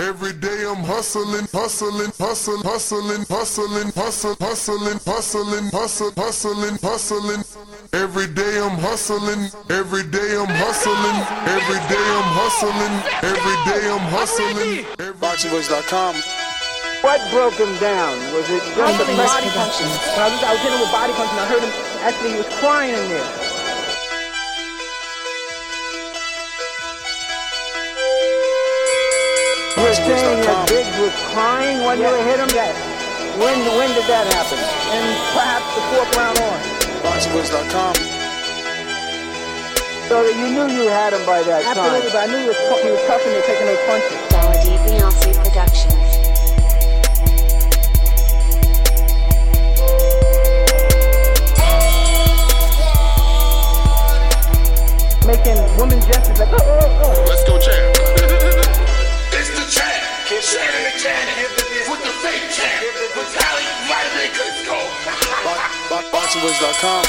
Every day I'm hustling, hustling, hustling, hustling, hustling, hustling, hustling, hustling, hustling, hustling, hustling. Every day I'm hustling, every day I'm hustling, every day I'm hustling, every day I'm hustling. BoxingVoice.com. What broke him down? Was it just a body punching? When I was, I was hitting him with body punching, I heard him actually he was crying in there. You were saying that Biggs was crying when you hit him? Yes. When, when did that happen? And perhaps the fourth round on. BoxingVoice.com. So that you knew you had him by that time. Absolutely, but I knew he was, he was tough and they taking those punches. Dollar DiBiase Productions. Making women gestures like, oh, oh, oh. Let's go, champ. It's the champ, Shannon the champ, with the fake champ, Vitaly Vladimir Klitschko. BoxingVoice.com.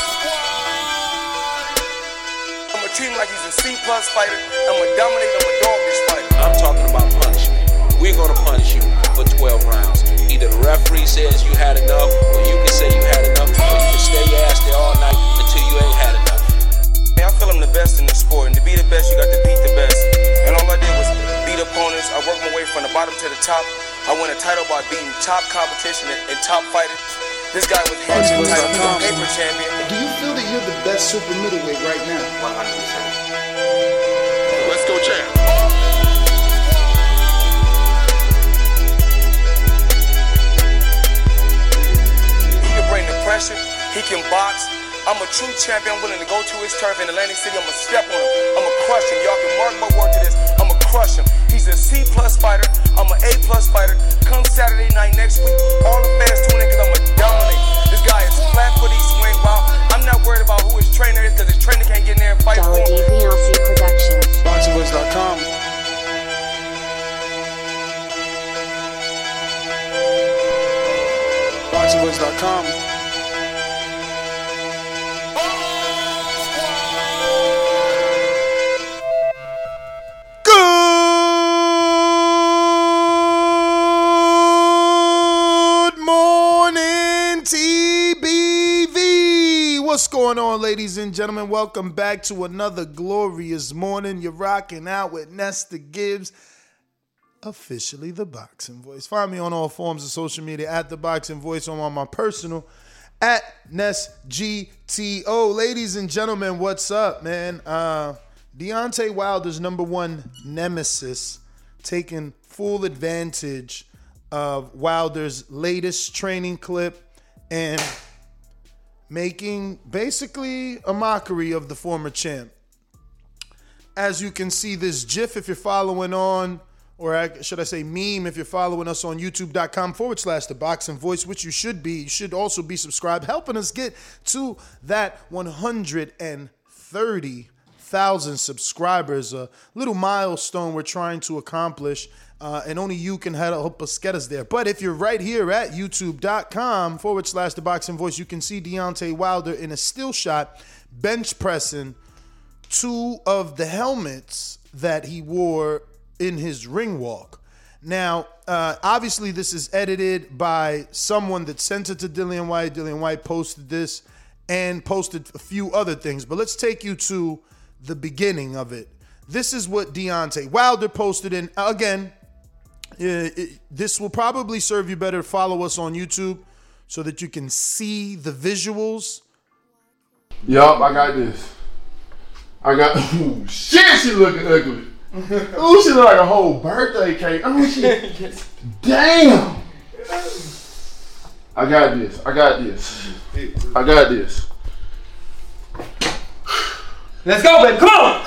I'm gonna treat him like he's a C plus fighter. I'm gonna dominate. I'm gonna dog this fight. I'm talking about punishment. We're gonna punish you for 12 rounds. Either the referee says you had enough, or you can say you had enough, or you can stay your ass there all night until you ain't had enough. Hey, I feel I'm the best in the sport, and to be the best, you got to beat the best. And all I did was beat opponents. I worked my way from the bottom to the top. I won a title by beating top competition and, and top fighters. This guy was hands title, he's a paper champion. Do you feel that you're the best super middleweight right now? 100%. Let's go, champ. He can bring the pressure. He can box. I'm a true champion, willing to go to his turf in Atlantic City. I'm gonna step on him. I'm gonna crush him. Y'all can mark my word to this. I'm gonna crush him. He's a C plus fighter. I'm an A plus fighter. Come Saturday night next week, all the fans tune in because I'm gonna dominate. This guy is flat footy swing wild. I'm not worried about who his trainer is because his trainer can't get in there and fight for him. DiBiase Productions. BoxingVoice.com. BoxingVoice.com. What's going on, ladies and gentlemen? Welcome back to another glorious morning. You're rocking out with Nestor Gibbs, officially the Boxing Voice. Find me on all forms of social media at the Boxing Voice or on my personal at Nest GTO. Ladies and gentlemen, what's up, man? Uh, Deontay Wilder's number one nemesis taking full advantage of Wilder's latest training clip and making basically a mockery of the former champ. As you can see, this GIF, if you're following on, or should I say meme, if you're following us on youtube.com forward slash the boxing voice, which you should be, you should also be subscribed, helping us get to that 130,000 subscribers, a little milestone we're trying to accomplish. Uh, and only you can help us get us there. But if you're right here at youtube.com forward slash the boxing voice, you can see Deontay Wilder in a still shot bench pressing two of the helmets that he wore in his ring walk. Now, uh, obviously, this is edited by someone that sent it to Dillian Whyte. Dillian Whyte posted this and posted a few other things. But let's take you to the beginning of it. This is what Deontay Wilder posted in. Again, uh, it- this will probably serve you better. Follow us on YouTube so that you can see the visuals. Yup, I got this. I got. Ooh, shit, she looking ugly. Ooh, she look like a whole birthday cake. Oh, she. Damn. I got this. I got this. I got this. Let's go, baby. Come on.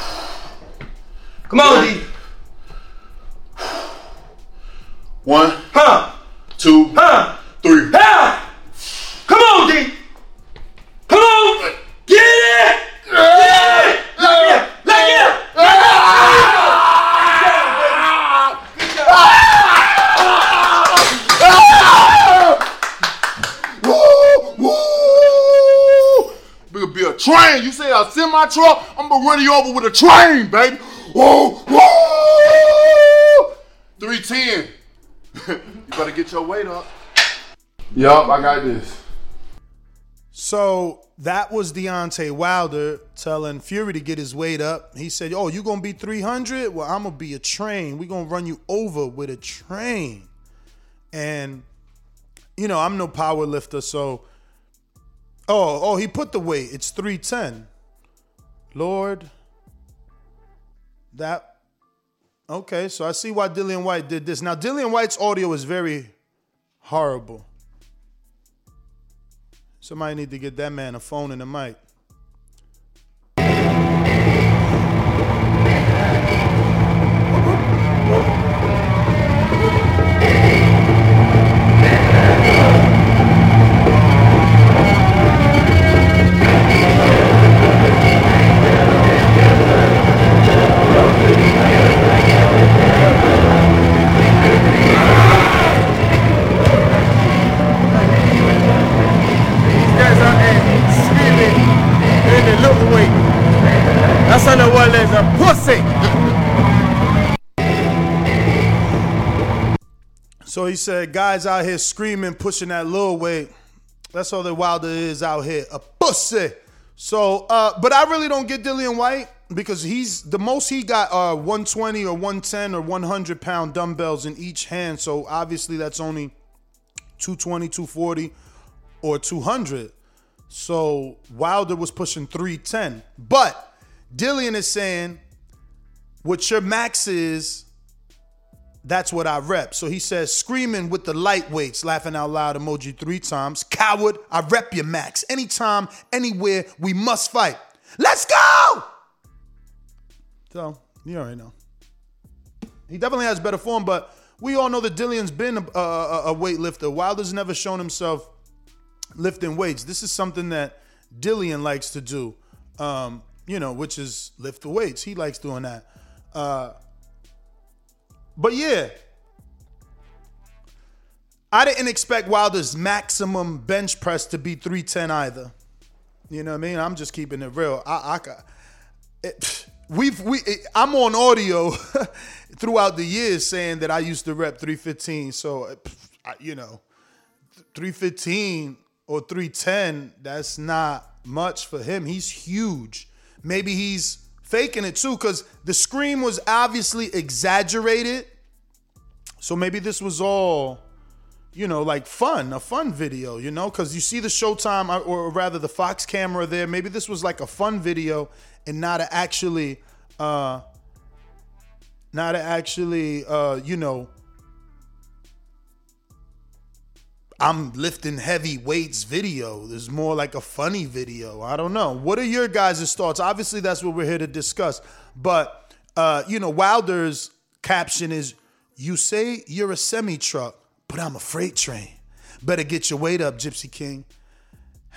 Come on, D. One. Huh. Two. Huh. Three. Huh. Come on, D. Come on. Get it. Get it. Lock it up. Lock it up. Woo! Woo! It'll be a train. You say a semi truck, I'm gonna run you over with a train, baby. Woo! Woo! 310. you better get your weight up. Yup, I got this. So that was Deontay Wilder telling Fury to get his weight up. He said, "Oh, you gonna be 300? Well, I'm gonna be a train. We gonna run you over with a train." And you know, I'm no power lifter, so oh, oh, he put the weight. It's 310. Lord, that okay. So I see why Dillian Whyte did this. Now, Dillian Whyte's audio is very horrible. Somebody need to get that man a phone and a mic. That's on is a pussy. So he said, guys out here screaming, pushing that little weight. That's all that Wilder is out here, a pussy. So, uh, but I really don't get Dillian Whyte because he's the most he got are 120 or 110 or 100 pound dumbbells in each hand. So obviously that's only 220, 240, or 200. So Wilder was pushing 310. But Dillian is saying what your max is, that's what I rep. So he says, screaming with the lightweights, laughing out loud emoji three times. Coward, I rep your max. Anytime, anywhere, we must fight. Let's go! So, you already know. He definitely has better form, but we all know that Dillian's been a, a, a weightlifter. Wilder's never shown himself lifting weights. This is something that Dillian likes to do, um, you know, which is lift the weights. He likes doing that. Uh, but yeah, I didn't expect Wilder's maximum bench press to be 310 either. You know what I mean? I'm just keeping it real. I, I it, we've we it, I'm on audio throughout the years saying that I used to rep 315. So uh, pff, I, you know, 315 or 310, that's not much for him. He's huge. Maybe he's faking it too, because the scream was obviously exaggerated. So maybe this was all, you know, like fun, a fun video, you know, because you see the Showtime uh, or rather the Fox camera there. Maybe this was like a fun video and not a actually, uh, not a actually, uh, you know, I'm lifting heavy weights video. There's more like a funny video. I don't know. What are your guys' thoughts? Obviously, that's what we're here to discuss. But uh, you know, Wilder's caption is you say you're a semi truck, but I'm a freight train. Better get your weight up, Gypsy King.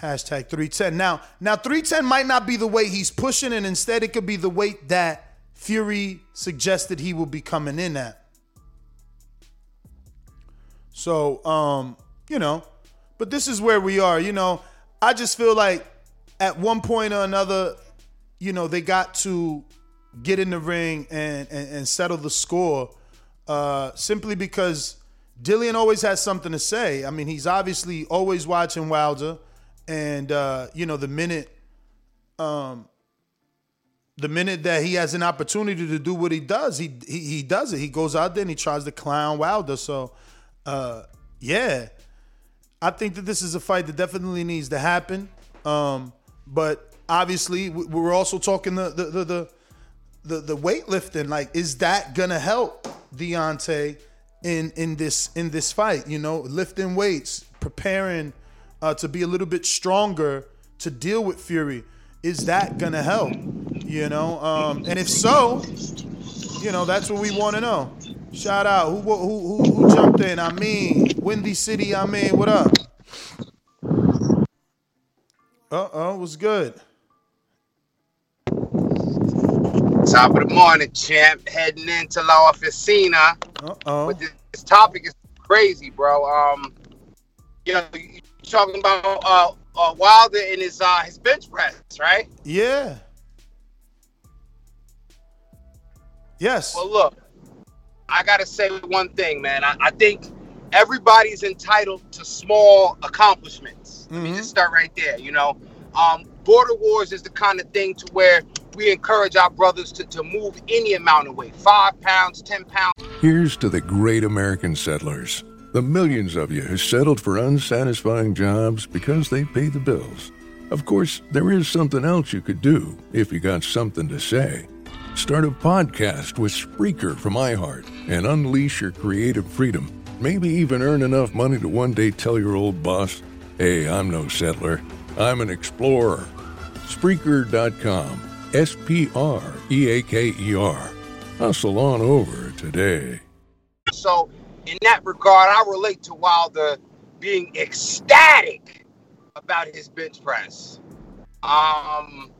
Hashtag 310. Now, now 310 might not be the weight he's pushing, and instead it could be the weight that Fury suggested he will be coming in at. So, um, you know, but this is where we are. You know, I just feel like at one point or another, you know, they got to get in the ring and and, and settle the score. uh, simply because Dillian always has something to say. I mean, he's obviously always watching Wilder, and uh, you know the minute, um, the minute that he has an opportunity to do what he does, he he, he does it. He goes out there and he tries to clown Wilder. So, uh, yeah, I think that this is a fight that definitely needs to happen. Um, but obviously, we- we're also talking the the the the, the, the weightlifting. Like, is that gonna help Deontay in in this in this fight? You know, lifting weights, preparing uh, to be a little bit stronger to deal with Fury. Is that gonna help? You know, um, and if so, you know that's what we want to know. Shout out who who who who jumped in? I mean, Windy City. I mean, what up? Uh oh, what's good? Top of the morning, champ. Heading into La Oficina. Uh oh. This, this topic is crazy, bro. Um, you know, you talking about uh, uh Wilder and his uh his bench press, right? Yeah. Yes. Well, look, I gotta say one thing, man. I, I think everybody's entitled to small accomplishments. Let me just start right there. You know, um, border wars is the kind of thing to where we encourage our brothers to, to move any amount of weight, five pounds, ten pounds. Here's to the great American settlers, the millions of you who settled for unsatisfying jobs because they pay the bills. Of course, there is something else you could do if you got something to say. Start a podcast with Spreaker from iHeart and unleash your creative freedom. Maybe even earn enough money to one day tell your old boss, hey, I'm no settler, I'm an explorer. Spreaker.com. S P R E A K E R. Hustle on over today. So, in that regard, I relate to Wilder being ecstatic about his bench press. Um,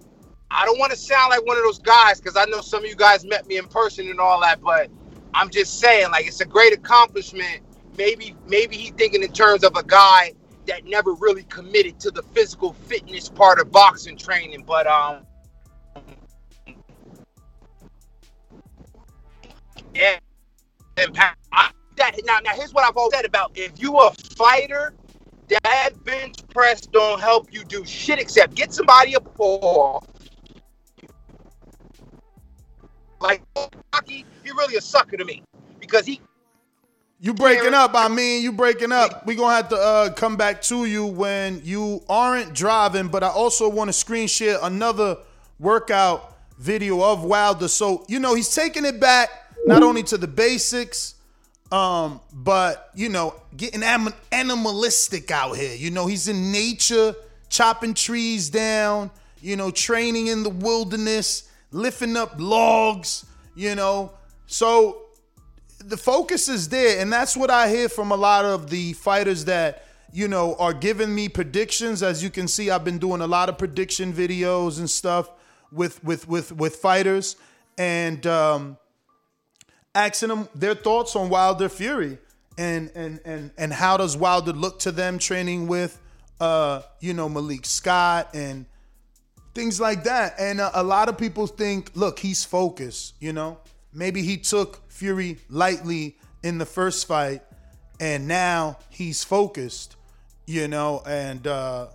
I don't want to sound like one of those guys because I know some of you guys met me in person and all that, but I'm just saying, like, it's a great accomplishment. Maybe, maybe he's thinking in terms of a guy that never really committed to the physical fitness part of boxing training, but um. Yeah, and I, that now, now here's what I've always said about if you a fighter, that bench press don't help you do shit except get somebody a pull. Like Rocky, he really a sucker to me because he You breaking up, I mean, you breaking up. we going to have to uh, come back to you when you aren't driving, but I also want to screen share another workout video of Wilder. So, you know, he's taking it back not only to the basics, um, but, you know, getting anim- animalistic out here. You know, he's in nature, chopping trees down, you know, training in the wilderness, lifting up logs, you know. So, the focus is there, and that's what I hear from a lot of the fighters that you know are giving me predictions. As you can see, I've been doing a lot of prediction videos and stuff with with with with fighters, and um, asking them their thoughts on Wilder Fury, and and and and how does Wilder look to them training with uh, you know Malik Scott and things like that. And uh, a lot of people think, look, he's focused. You know, maybe he took Fury lightly in the first fight, and now he's focused. You know, and uh,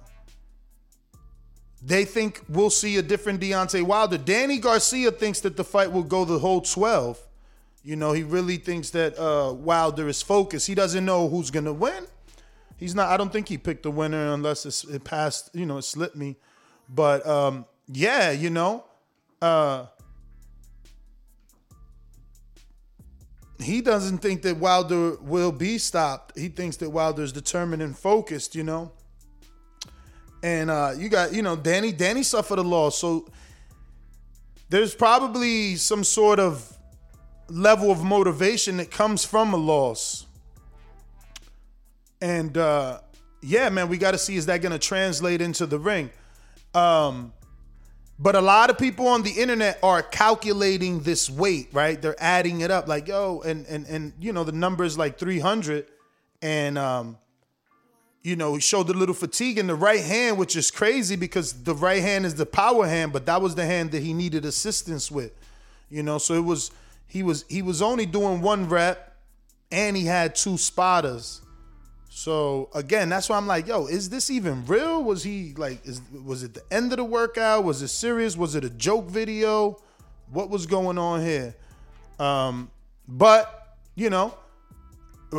they think we'll see a different Deontay Wilder. Danny Garcia thinks that the fight will go the whole twelve. You know, he really thinks that uh, Wilder is focused. He doesn't know who's gonna win. He's not. I don't think he picked the winner unless it passed. You know, it slipped me. But um, yeah, you know, uh, he doesn't think that Wilder will be stopped. He thinks that Wilder is determined and focused. You know, and uh, you got you know Danny. Danny suffered a loss, so there's probably some sort of level of motivation that comes from a loss. And uh, yeah, man, we got to see is that going to translate into the ring. Um, but a lot of people on the internet are calculating this weight, right? They're adding it up, like yo, and and and you know the numbers like 300, and um, you know showed a little fatigue in the right hand, which is crazy because the right hand is the power hand, but that was the hand that he needed assistance with, you know. So it was he was he was only doing one rep, and he had two spotters. So again, that's why I'm like, yo, is this even real? Was he like, is was it the end of the workout? Was it serious? Was it a joke video? What was going on here? Um, but you know,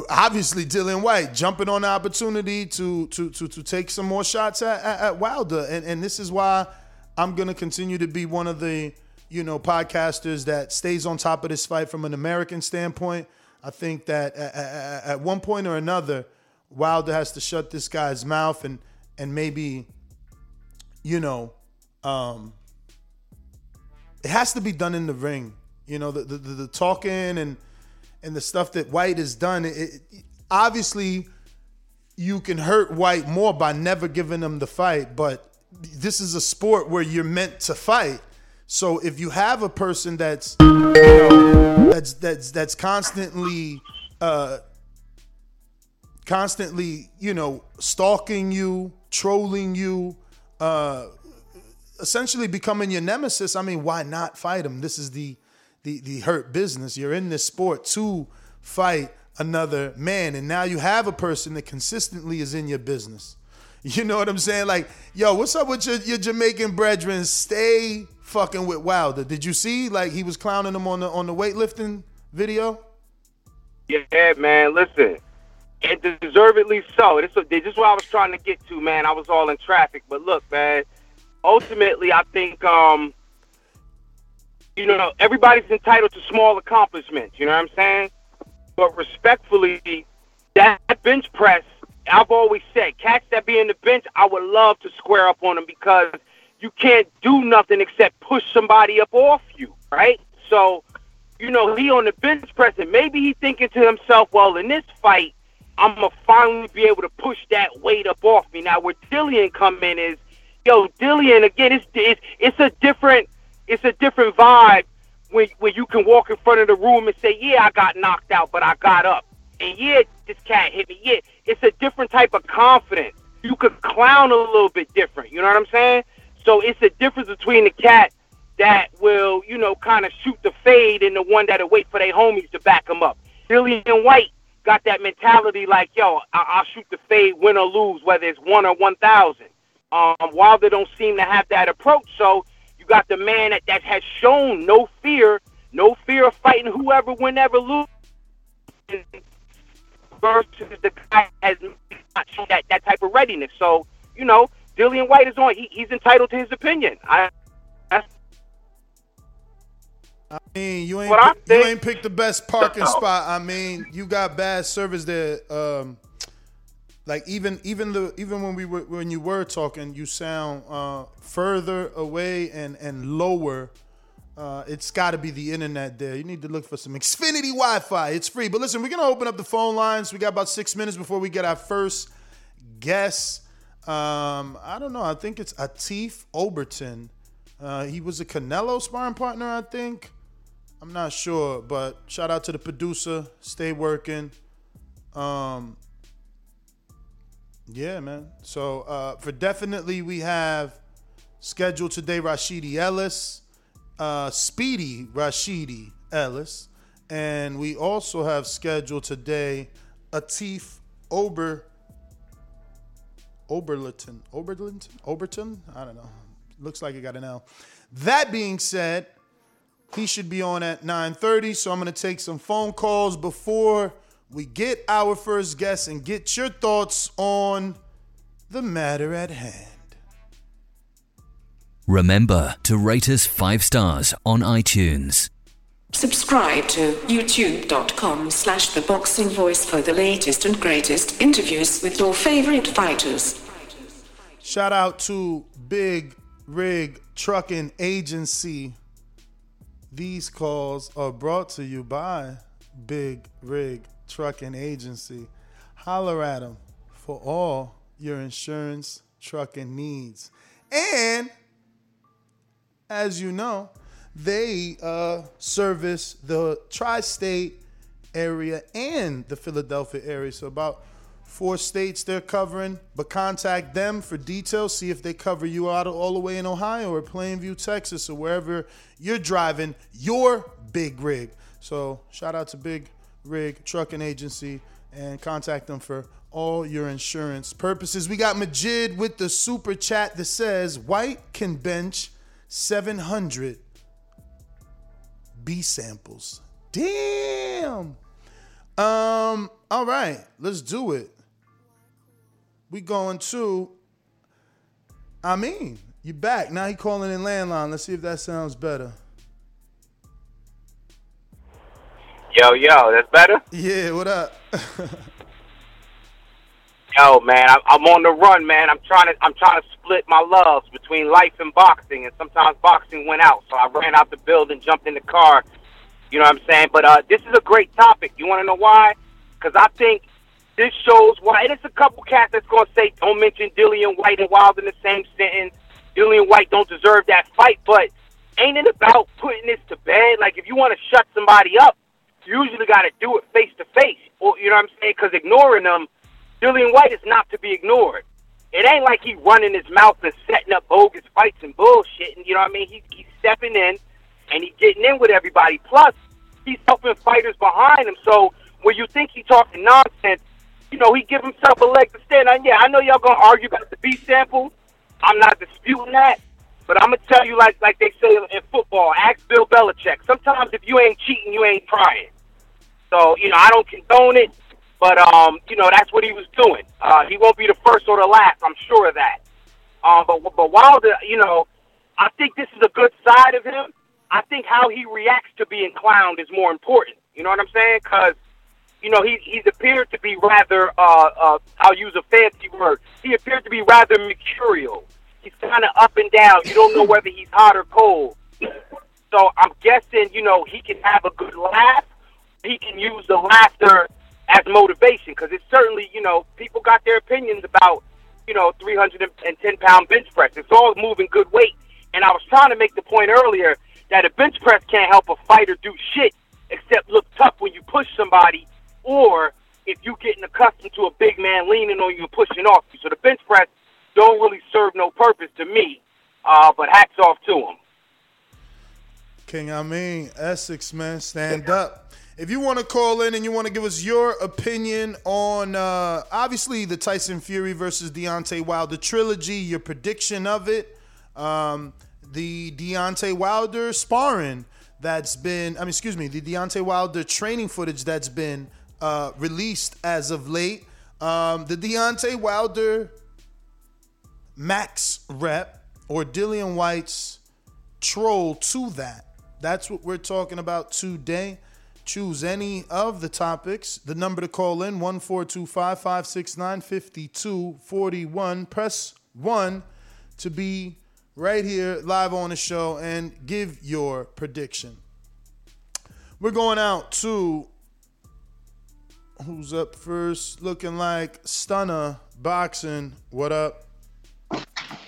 obviously Dillian Whyte jumping on the opportunity to to to to take some more shots at, at, at Wilder, and and this is why I'm gonna continue to be one of the you know podcasters that stays on top of this fight from an American standpoint. I think that at, at, at one point or another, Wilder has to shut this guy's mouth and and maybe you know um, it has to be done in the ring. You know the the, the, talking and and the stuff that Whyte has done, it, it, obviously you can hurt Whyte more by never giving him the fight, but this is a sport where you're meant to fight. So if you have a person that's you know, that's that's that's constantly uh constantly, you know, stalking you, trolling you, uh essentially becoming your nemesis, I mean, why not fight him? This is the the the hurt business. You're in this sport to fight another man, and now you have a person that consistently is in your business. You know what I'm saying? Like, yo, what's up with your, your Jamaican brethren? Stay fucking with Wilder. Did you see like he was clowning him on the on the weightlifting video? Yeah, man. Listen, and deservedly so. This, is what I was trying to get to, man. I was all in traffic, but look, man. Ultimately, I think um, you know, everybody's entitled to small accomplishments, you know what I'm saying? But respectfully, that bench press, I've always said, cats that be in the bench, I would love to square up on them because you can't do nothing except push somebody up off you, right? So, you know, he on the bench press, and maybe he thinking to himself, well, in this fight, I'm gonna finally be able to push that weight up off me. Now, where Dillian come in is, yo, Dillian again, it's it's, it's a different it's a different vibe when when you can walk in front of the room and say, "Yeah, I got knocked out, but I got up." And yeah, this cat hit me. Yeah, it's a different type of confidence. You could clown a little bit different. You know what I'm saying? So it's a difference between the cat that will, you know, kind of shoot the fade and the one that'll wait for their homies to back them up. Dillian Whyte got that mentality like, yo, I- will shoot the fade, win or lose, whether it's one or one thousand. Um, Wilder don't seem to have that approach, so you got the man that, that has shown no fear, no fear of fighting whoever, whenever, lose. Versus the guy has not shown that, that type of readiness. So, you know, Dillian Whyte is on. He, he's entitled to his opinion. I mean, you ain't pick, you ain't picked the best parking spot. I mean, you got bad service there. Um, like even even the even when we were when you were talking, you sound uh, further away and and lower. Uh, it's got to be the internet there. You need to look for some Xfinity Wi-Fi. It's free. But listen, we're gonna open up the phone lines. We got about six minutes before we get our first guest. Um, I don't know. I think it's Atif Oberton. Uh, he was a Canelo sparring partner, I think. I'm not sure, but shout out to the producer. Stay working. Um, yeah, man. So uh, for definitely we have scheduled today Rashidi Ellis, uh, Speedy Rashidi Ellis, and we also have scheduled today Atif Ober Oberlinton Oberlinton Oberton. I don't know. Looks like it got an L. That being said, he should be on at 9:30. So I'm gonna take some phone calls before we get our first guest and get your thoughts on the matter at hand. Remember to rate us five stars on iTunes. Subscribe to youtube.com slash the boxing voice for the latest and greatest interviews with your favorite fighters. Shout out to Big Rig Trucking Agency. These calls are brought to you by Big Rig Trucking Agency. Holler at them for all your insurance trucking needs. And as you know, they uh, service the tri state area and the Philadelphia area. So, about four states they're covering. But contact them for details. See if they cover you out all the way in Ohio or Plainview, Texas, or wherever you're driving your big rig. So shout out to Big Rig Trucking Agency and contact them for all your insurance purposes. We got Majid with the super chat that says Whyte can bench 700 B samples. Damn. Um. All right, let's do it. We going to. I mean, you back now. He calling in landline. Let's see if that sounds better. Yo, yo, that's better. Yeah. What up? Yo, man, I'm, I'm on the run, man. I'm trying to I'm trying to split my loves between life and boxing, and sometimes boxing went out, so I ran out the building, jumped in the car. You know what I'm saying? But uh, this is a great topic. You want to know why? Because I think this shows why. It's a couple cats that's gonna say don't mention Dillian Whyte and Wild in the same sentence. Dillian Whyte don't deserve that fight, but ain't it about putting this to bed? Like if you want to shut somebody up, you usually got to do it face to face, or you know what I'm saying? Because ignoring them Dillian Whyte is not to be ignored. It ain't like he running his mouth and setting up bogus fights and bullshit. And you know what I mean? He, he's stepping in and he's getting in with everybody. Plus, he's helping fighters behind him. So when you think he's talking nonsense, you know, he give himself a leg to stand on. Yeah, I know y'all gonna argue about the B sample. I'm not disputing that. But I'm gonna tell you, like like they say in football, ask Bill Belichick. Sometimes if you ain't cheating, you ain't trying. So you know, I don't condone it. But um, you know, that's what he was doing. Uh, he won't be the first or the last. I'm sure of that. Um, but but Wilder, you know, I think this is a good side of him. I think how he reacts to being clowned is more important. You know what I'm saying? Because you know he he's appeared to be rather uh, uh, I'll use a fancy word. He appeared to be rather mercurial. He's kind of up and down. You don't know whether he's hot or cold. So I'm guessing you know he can have a good laugh. He can use the laughter as motivation because it's certainly you know people got their opinions about you know 310 pound bench press. It's all moving good weight, and I was trying to make the point earlier that a bench press can't help a fighter do shit except look tough when you push somebody, or if you're getting accustomed to a big man leaning on you and pushing off you. So the bench press don't really serve no purpose to me. Uh, but hats off to him. King, I mean, Essex, man, stand up. If you want to call in and you want to give us your opinion on uh, obviously the Tyson Fury versus Deontay Wilder trilogy, your prediction of it, um, the Deontay Wilder sparring that's been, I mean, excuse me, the Deontay Wilder training footage that's been uh, released as of late, um, the Deontay Wilder max rep or Dillian Whyte's troll to that. That's what we're talking about today. Choose any of the topics. The number to call in 1425 569 5241. Press 1 to be right here live on the show and give your prediction. We're going out to who's up first? Looking like Stunner Boxing. What up?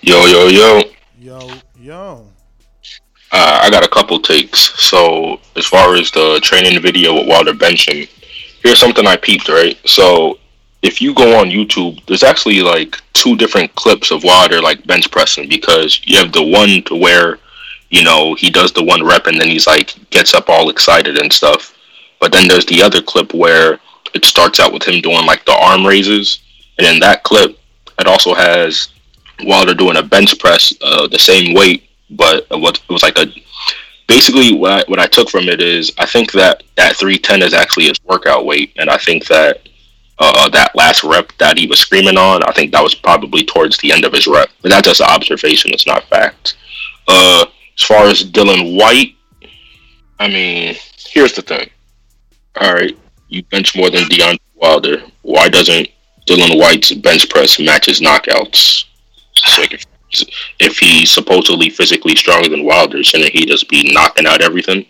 Yo, yo, yo. Yo, yo. Uh, I got a couple takes. So, as far as the training video with Wilder benching, here's something I peeped, right? So, if you go on YouTube, there's actually like two different clips of Wilder like bench pressing because you have the one to where, you know, he does the one rep and then he's like gets up all excited and stuff. But then there's the other clip where it starts out with him doing like the arm raises, and in that clip, it also has Wilder doing a bench press uh, the same weight but what it was like a basically what I, what I took from it is I think that that 310 is actually his workout weight, and I think that uh, that last rep that he was screaming on, I think that was probably towards the end of his rep. But that's just an observation; it's not fact. Uh, as far as Dillian Whyte, I mean, here's the thing. All right, you bench more than Deontay Wilder. Why doesn't Dillian Whyte's bench press match his knockouts? Like if if he's supposedly physically stronger than Wilder, shouldn't he just be knocking out everything?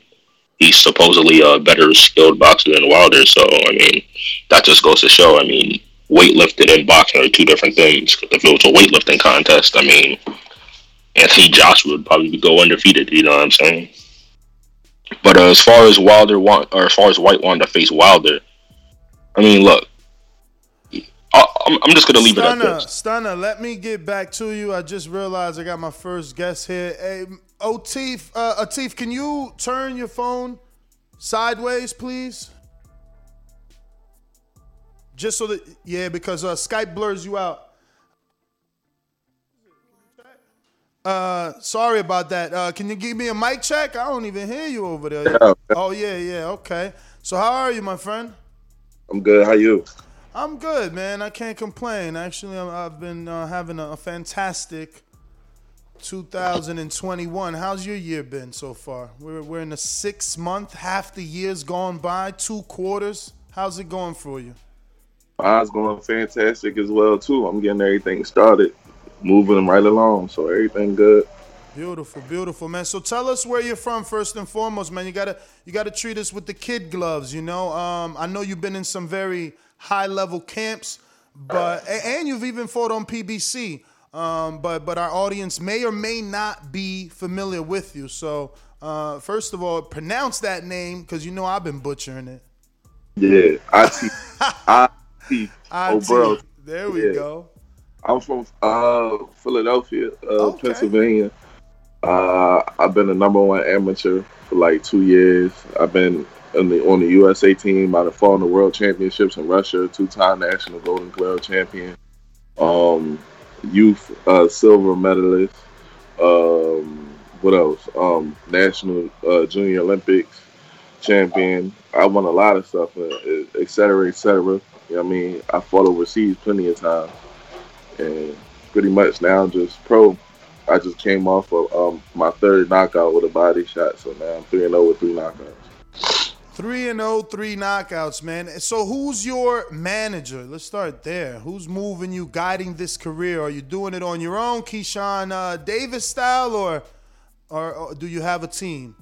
He's supposedly a better skilled boxer than Wilder, so I mean, that just goes to show. I mean, weightlifting and boxing are two different things. If it was a weightlifting contest, I mean, Anthony Joshua would probably go undefeated. You know what I'm saying? But uh, as far as Wilder want, or as far as Whyte wanted to face Wilder, I mean, look, I'm, I'm just gonna leave Stunner, it at this. Stunner, let me get back to you. I just realized I got my first guest here. Hey, Otif, uh, Otif, can you turn your phone sideways, please? Just so that yeah, because uh, Skype blurs you out. Uh, sorry about that. Uh, can you give me a mic check? I don't even hear you over there. Yeah. Oh yeah, yeah. Okay. So how are you, my friend? I'm good. How you? I'm good, man. I can't complain. Actually, I've been uh, having a, a fantastic 2021. How's your year been so far? We're we're in the sixth month. Half the year's gone by. Two quarters. How's it going for you? Mine's going fantastic as well too. I'm getting everything started, moving them right along. So everything good. Beautiful, beautiful, man. So tell us where you're from first and foremost, man. You gotta you gotta treat us with the kid gloves, you know. Um, I know you've been in some very high level camps, but and you've even fought on PBC. Um, but but our audience may or may not be familiar with you. So uh, first of all, pronounce that name because you know I've been butchering it. Yeah, I see. I see. Oh, bro. There we Yeah. go. I'm from uh, Philadelphia, uh, Pennsylvania. Uh, I've been a number one amateur for like two years. I've been on the on the USA team. I've fought in the World Championships in Russia, two-time national Golden Glove champion, um, youth uh, silver medalist. Um, what else? Um, national uh, Junior Olympics champion. I won a lot of stuff, uh, et cetera, et cetera. You know what I mean? I fought overseas plenty of times and pretty much now I'm just pro. I just came off of um, my third knockout with a body shot, so now I'm three and zero with three knockouts. Three and oh, three knockouts, man. So who's your manager? Let's start there. Who's moving you, guiding this career? Are you doing it on your own, Keyshawn uh, Davis style, or, or or do you have a team?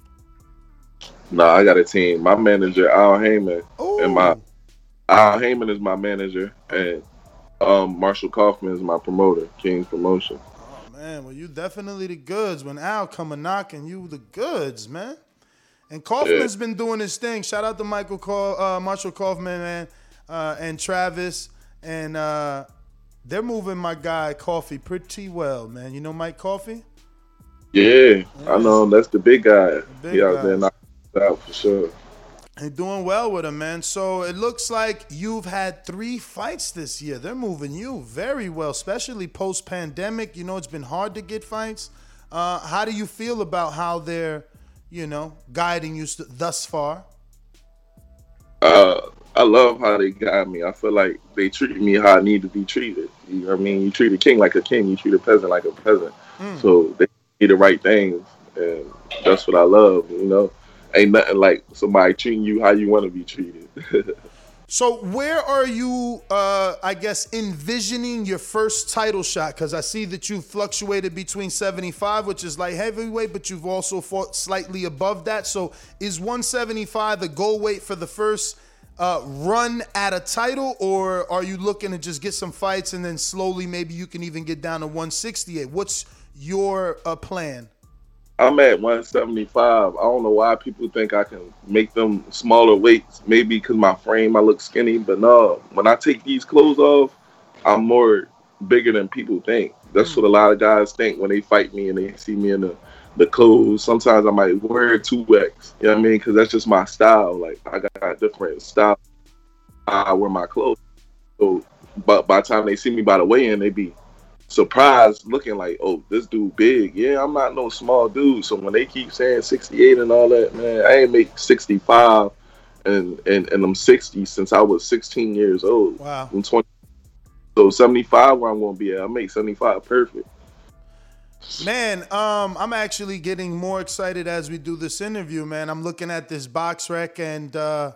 No, I got a team. My manager Al Haymon, and my Al Haymon is my manager, and um, Marshall Kaufman is my promoter, King's Promotion. Oh man, well you definitely the goods. When Al come a knocking, you the goods, man. And Kaufman's been doing his thing. Shout out to Michael Kauf, uh, Marshall Kaufman, man, uh, and Travis, and uh, they're moving my guy Coffie pretty well, man. You know Mike Coffie? Yeah, I know him. That's the big guy. big he out guy. there knocking out for sure. They're doing well with him, man. So it looks like you've had three fights this year. They're moving you very well, especially post pandemic. You know, it's been hard to get fights. Uh, how do you feel about how they're, you know, guiding you st- thus far? Uh, I love how they got me. I feel like they treat me how I need to be treated. You know what I mean? You treat a king like a king. You treat a peasant like a peasant. Mm. So they do the right things, and that's what I love. You know, ain't nothing like somebody treating you how you want to be treated. So where are you? Uh, I guess envisioning your first title shot because I see that you fluctuated between 75, which is like heavyweight, but you've also fought slightly above that. So is 175 the goal weight for the first uh, run at a title, or are you looking to just get some fights and then slowly maybe you can even get down to 168? What's your uh, plan? I'm at 175. I don't know why people think I can make them smaller weights. Maybe because my frame, I look skinny. But no, when I take these clothes off, I'm more bigger than people think. That's what a lot of guys think when they fight me and they see me in the, the clothes. Sometimes I might wear 2X. You know what I mean? Because that's just my style. Like, I got different style. I wear my clothes. So, but by the time they see me by the weigh-in, they be surprised looking like, oh, this dude big. Yeah, I'm not no small dude. So when they keep saying 68 and all that, man, I ain't make 65 and and, and I'm 60 since I was 16 years old. Wow. I'm 20. So 75 where I'm gonna be at. I make 75 perfect. Man, um, I'm actually getting more excited as we do this interview, man. I'm looking at this BoxRec and uh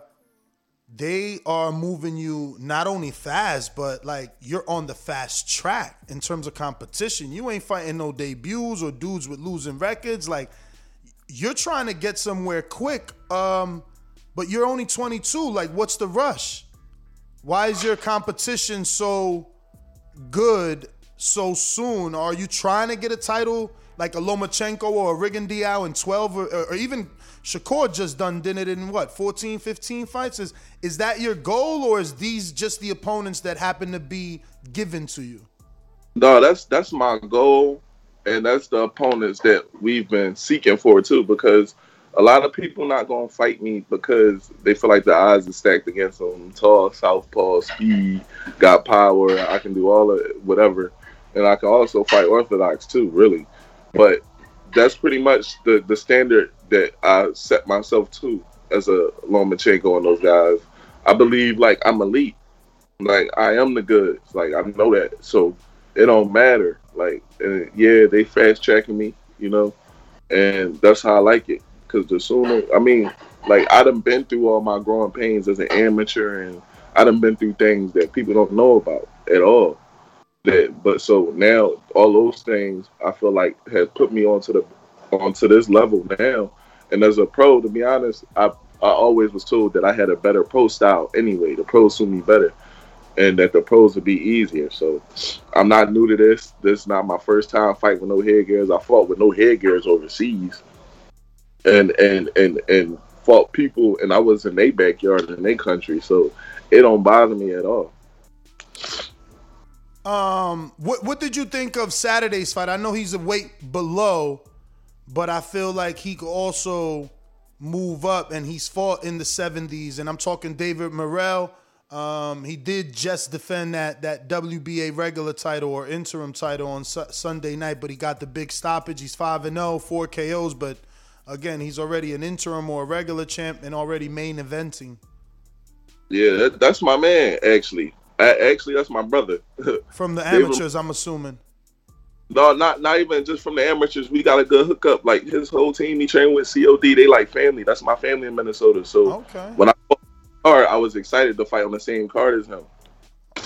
they are moving you not only fast, but like you're on the fast track in terms of competition. You ain't fighting no debuts or dudes with losing records. Like you're trying to get somewhere quick. Um, but you're only 22. Like, what's the rush? Why is your competition so good so soon? Are you trying to get a title like a Lomachenko or a Rigondeaux in 12 or, or even Shakur just done did it in what 14, 15 fights? Is is that your goal or is these just the opponents that happen to be given to you? No, that's that's my goal, and that's the opponents that we've been seeking for too. Because a lot of people not gonna fight me because they feel like the odds are stacked against them. Tall, southpaw, speed, got power. I can do all of it, whatever, and I can also fight orthodox too, really. But that's pretty much the the standard that I set myself to as a Lomachenko and those guys. I believe like I'm elite, like I am the goods, like I know that. So it don't matter. Like yeah, they fast tracking me, you know, and that's how I like it. Cause the sooner, I mean, like I done been through all my growing pains as an amateur, and I done been through things that people don't know about at all. That, but so now all those things I feel like has put me onto the onto this level now. And as a pro, to be honest, I I always was told that I had a better pro style anyway. The pros suit me better, and that the pros would be easier. So I'm not new to this. This is not my first time fighting with no headgears. I fought with no headgears overseas and and and and fought people, and I was in their backyard in their country, so it don't bother me at all. Um, what what did you think of Saturday's fight? I know he's a weight below, but I feel like he could also move up, and he's fought in the 70s. And I'm talking David Morrell. Um, he did just defend that that WBA regular title or interim title on su- Sunday night, but he got the big stoppage. He's five and 0, four KOs, but again, he's already an interim or a regular champ and already main eventing. Yeah, that, that's my man. Actually, actually, that's my brother. From the amateurs, I'm assuming. No, not not even just from the amateurs. We got a good hookup. Like his whole team, he trained with COD. They like family. That's my family in Minnesota. So Okay. when I fought hard, I was excited to fight on the same card as him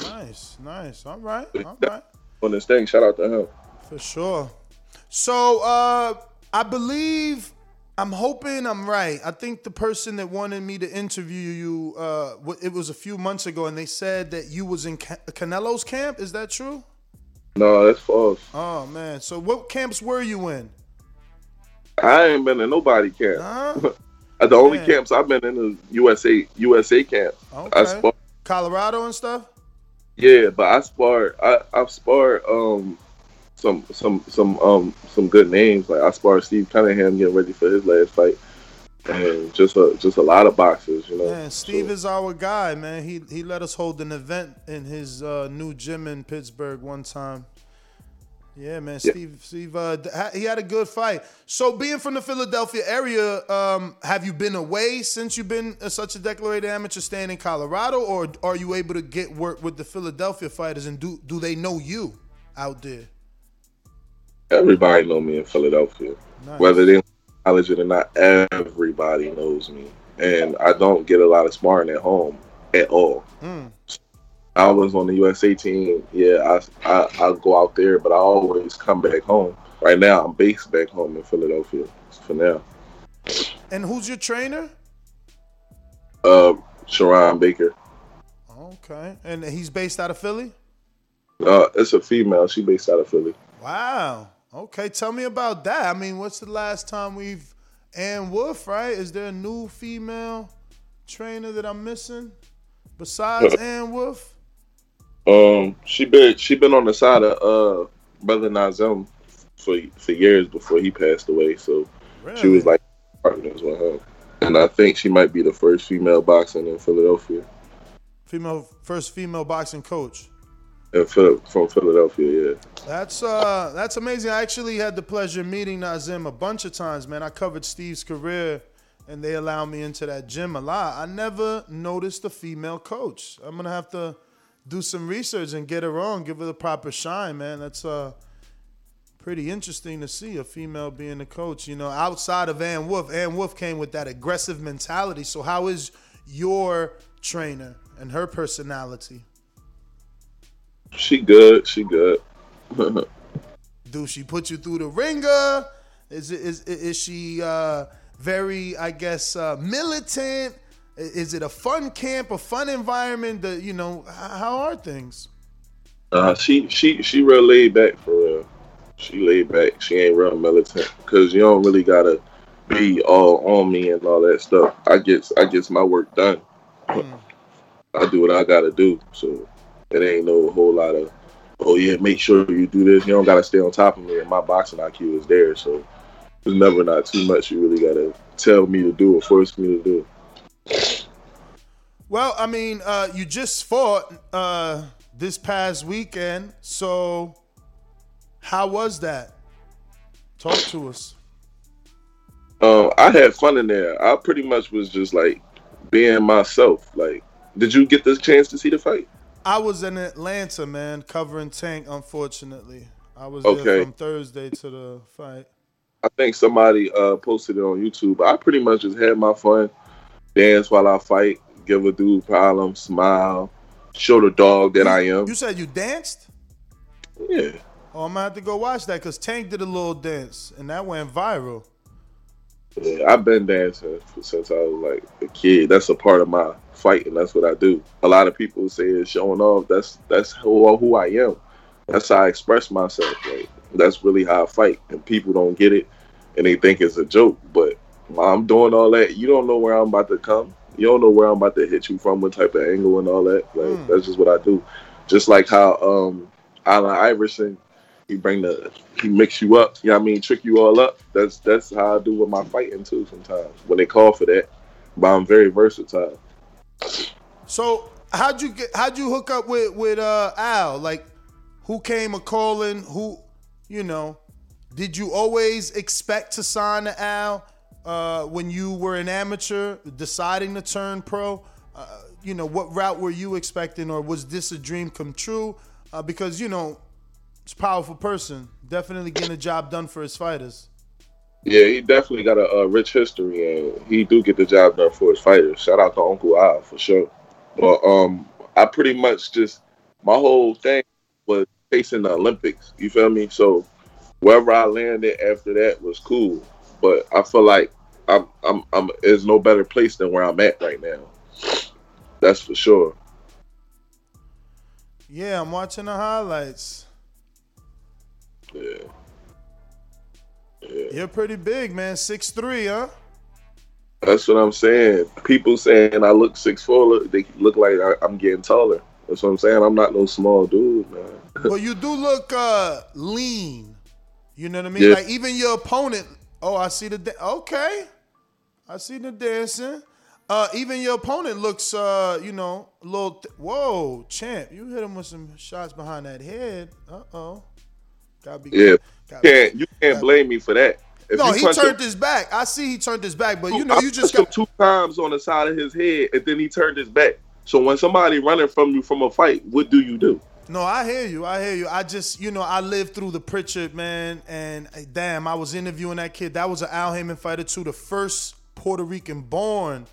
Nice, nice. All right, all right. on this thing. Shout out to him. For sure. So uh I believe I'm hoping I'm right. I think the person that wanted me to interview you, uh, it was a few months ago and they said that you was in Ca- Canelo's camp. Is that true? No, that's false. Oh man. So what camps were you in? I ain't been in nobody camp. Huh? the only camps I've been in is USA USA camp. I Okay. spar, Colorado and stuff? yeah, but I sparred. I I've sparred um some some some um some good names. Like I sparred Steve Cunningham getting ready for his last fight, and just a just a lot of boxers. You know. Man, Steve is our guy, man. He he let us hold an event in his uh, new gym in Pittsburgh one time. Yeah, man. Yeah. Steve Steve uh, he had a good fight. So being from the Philadelphia area, um, have you been away since you've been uh, such a declared amateur staying in Colorado or are you able to get work with the Philadelphia fighters and do do they know you out there? Everybody know me in Philadelphia, Nice. whether they acknowledge it or not. Everybody knows me, and I don't get a lot of sparring at home at all. Mm. I was on the USA team. Yeah, I, I I go out there, but I always come back home. Right now, I'm based back home in Philadelphia for now. And who's your trainer? Uh, Sharon Baker. Okay. And he's based out of Philly? Uh, it's a female. She based out of Philly. Wow. Okay, tell me about that. I mean, what's the last time we've Ann Wolfe, right? Is there a new female trainer that I'm missing besides Ann Wolfe? Um, she been she been on the side of uh brother Naazim for for years before he passed away. So she was like partners with him, and I think she might be the first female boxing in Philadelphia. Female first female boxing coach. From Philadelphia, yeah. That's uh that's amazing. I actually had the pleasure of meeting Naazim a bunch of times, man. I covered Steve's career and they allowed me into that gym a lot. I never noticed a female coach. I'm gonna have to do some research and get her on, give her the proper shine, man. That's uh pretty interesting to see a female being a coach. You know, outside of Ann Wolfe, Ann Wolfe came with that aggressive mentality. So how is your trainer and her personality? She good. She good. Do she put you through the ringer? Is is is she uh, very, I guess, uh, militant? Is it a fun camp, a fun environment? That you know, how are things? Uh, she she she real laid back for real. She laid back. She ain't real militant because you don't really gotta be all on me and all that stuff. I get I gets my work done. I do what I gotta do. So it ain't no whole lot of oh yeah, make sure you do this. You don't gotta stay on top of me. And my boxing IQ is there. So It's never not too much. You really gotta tell me to do or force me to do. Well, I mean, uh, you just fought uh, this past weekend, so how was that? Talk to us. Um, I had fun in there. I pretty much was just like being myself. Like, did you get this chance to see the fight? I was in Atlanta, man, covering Tank. Unfortunately, I was Okay. there from Thursday to the fight. I think somebody uh, posted it on YouTube. I pretty much just had my fun, dance while I fight, give a dude problem, smile, show the dog that I am. You said you danced? Yeah. Oh, I'm gonna have to go watch that because Tank did a little dance and that went viral. Yeah, I've been dancing since I was like a kid. That's a part of my fighting. That's what I do. A lot of people say it's showing off. That's that's who, who I am. That's how I express myself. Like that's really how I fight. And people don't get it, and they think it's a joke. But I'm doing all that, you don't know where I'm about to come. You don't know where I'm about to hit you from, what type of angle and all that. Like Hmm. that's just what I do. Just like how um Allen Iverson, he bring the he mix you up. You know what I mean? Trick you all up. That's that's how I do with my fighting too. Sometimes when they call for that, but I'm very versatile. So how'd you get? How'd you hook up with with uh, Al? Like, who came a calling? Who, you know, did you always expect to sign to Al uh, when you were an amateur, deciding to turn pro? Uh, you know, what route were you expecting, or was this a dream come true? Uh, because you know, it's a powerful person, definitely getting a job done for his fighters. Yeah, he definitely got a, a rich history, and he do get the job done for his fighters. Shout out to Uncle Al for sure. But um, I pretty much just my whole thing was chasing the Olympics. You feel me? So wherever I landed after that was cool. But I feel like I'm I'm I'm there's no better place than where I'm at right now. That's for sure. Yeah, I'm watching the highlights. Yeah. You're pretty big, man. Six three, huh? That's what I'm saying. People saying I look six four, look, they look like I, I'm getting taller. That's what I'm saying. I'm not no small dude, man. Well, you do look uh lean. You know what I mean? Yeah. Like even your opponent. Oh, I see the da- okay. I see the dancing. Uh, even your opponent looks, uh, you know, a little. Th- Whoa, champ! You hit him with some shots behind that head. Uh oh. Gotta be. Yeah, can't you can't blame me for that. If no, he turned him- his back. I see he turned his back, but you know, I you just got. two times on the side of his head, and then he turned his back. So when somebody running from you from a fight, what do you do? No, I hear you. I hear you. I just, you know, I lived through the Prichard man, and uh, damn, I was interviewing that kid. That was an Al Haymon fighter too, the first Puerto Rican born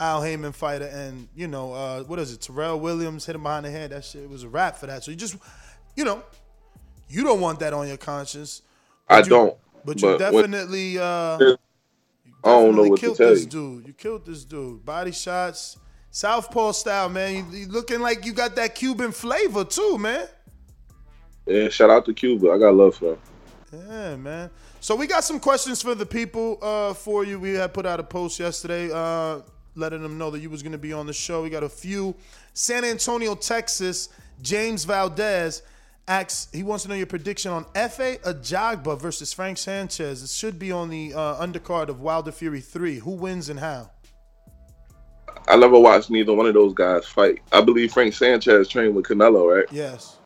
Al Haymon fighter, and you know, uh, what is it? Terrel Williams hit him behind the head. That shit was a wrap for that. So you just, you know, you don't want that on your conscience. I you- don't. But you when- definitely, uh, I don't know what to killed tell this you. dude. You killed this dude. Body shots, southpaw style, man. You, you looking like you got that Cuban flavor too, man. Yeah, shout out to Cuba. I got love for him. Yeah, man. So we got some questions for the people uh, for you. We had put out a post yesterday uh, letting them know that you was going to be on the show. We got a few. San Antonio, Texas. James Valdez asks, he wants to know your prediction on Efe Ajagba versus Frank Sanchez. It should be on the uh, undercard of Wilder Fury 3. Who wins and how? I never watched neither one of those guys fight. I believe Frank Sanchez trained with Canelo, right? Yes.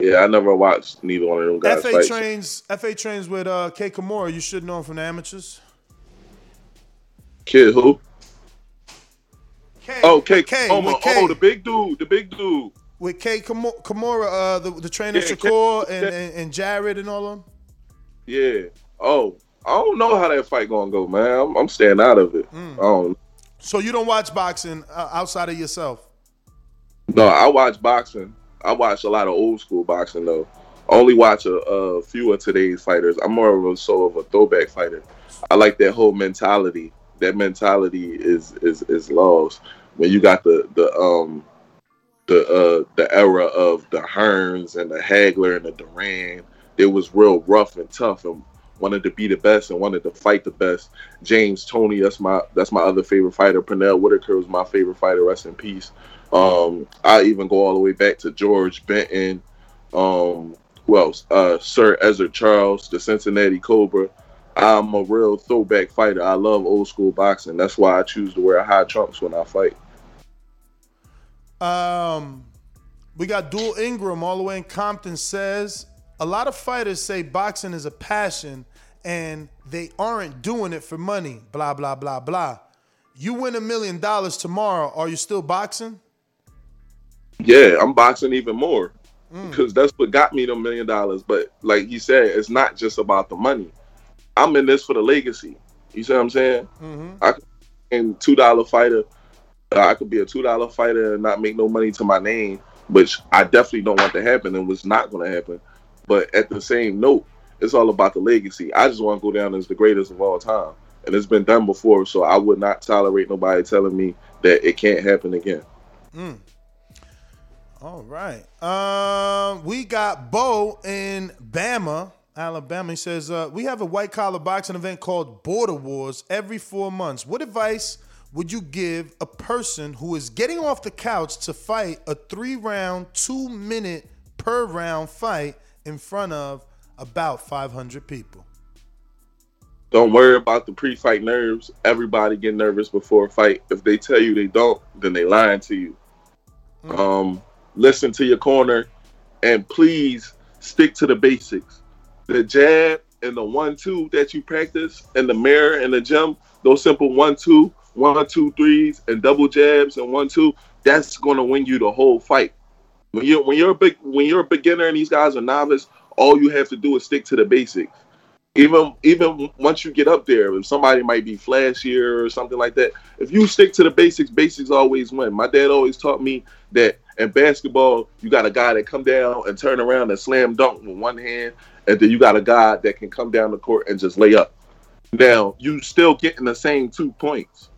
Yeah, I never watched neither one of them guys Efe fight. trains Efe trains with uh, K. Koroma. You should know him from the amateurs. Kid who? oh, K. K, oh, my- K. oh, the big dude, the big dude. With Kay Kamo- Koroma, uh, the, the trainer Yeah, Shakur and, and, and Jared and all of them. Yeah. Oh, I don't know how that fight gonna go, man. I'm, I'm staying out of it. Mm. So you don't watch boxing uh, outside of yourself? No, I watch boxing. I watch a lot of old school boxing though. I only watch a, a few of today's fighters. I'm more of a sort of a throwback fighter. I like that whole mentality. That mentality is is is lost when you got the the um the uh the era of the Hearns and the Hagler and the Duran. It was real rough and tough and wanted to be the best and wanted to fight the best. James Toney, that's my that's my other favorite fighter. Pernell Whitaker was my favorite fighter. Rest in peace. Um, I even go all the way back to George Benton. Um, who else? Uh, Sir Ezzard Charles, the Cincinnati Cobra. I'm a real throwback fighter. I love old school boxing. That's why I choose to wear high trunks when I fight. Um, we got Dual Ingram all the way in Compton says a lot of fighters say boxing is a passion and they aren't doing it for money. Blah blah blah blah. You win a million dollars tomorrow. Are you still boxing? Yeah, I'm boxing even more because that's what got me the million dollars. But like you said, it's not just about the money. I'm in this for the legacy. You see what I'm saying? Mm-hmm. I and two dollar fighter. Uh, I could be a two dollar fighter and not make no money to my name, which I definitely don't want to happen and was not going to happen. But at the same note, it's all about the legacy. I just want to go down as the greatest of all time, and it's been done before. So I would not tolerate nobody telling me that it can't happen again. Mm. All right. Um, we got Bo in Bama, Alabama. He says, uh, We have a white collar boxing event called Border Wars every four months. What advice would you give a person who is getting off the couch to fight a three round, two minute per round fight in front of about 500 people? Don't worry about the pre-fight nerves. Everybody get nervous before a fight. If they tell you they don't, then they lying to you. Um, listen to your corner, and please stick to the basics. The jab and the one-two that you practice in the mirror in the gym, those simple one-two, one-two threes, and double jabs and one-two. That's gonna win you the whole fight. When you're when you're a big when you're a beginner and these guys are novice, all you have to do is stick to the basics even even once you get up there, if somebody might be flashier or something like that, if you stick to the basics, basics always win. My dad always taught me that in basketball, you got a guy that come down and turn around and slam dunk with one hand, and then you got a guy that can come down the court and just lay up. Now you still getting the same two points.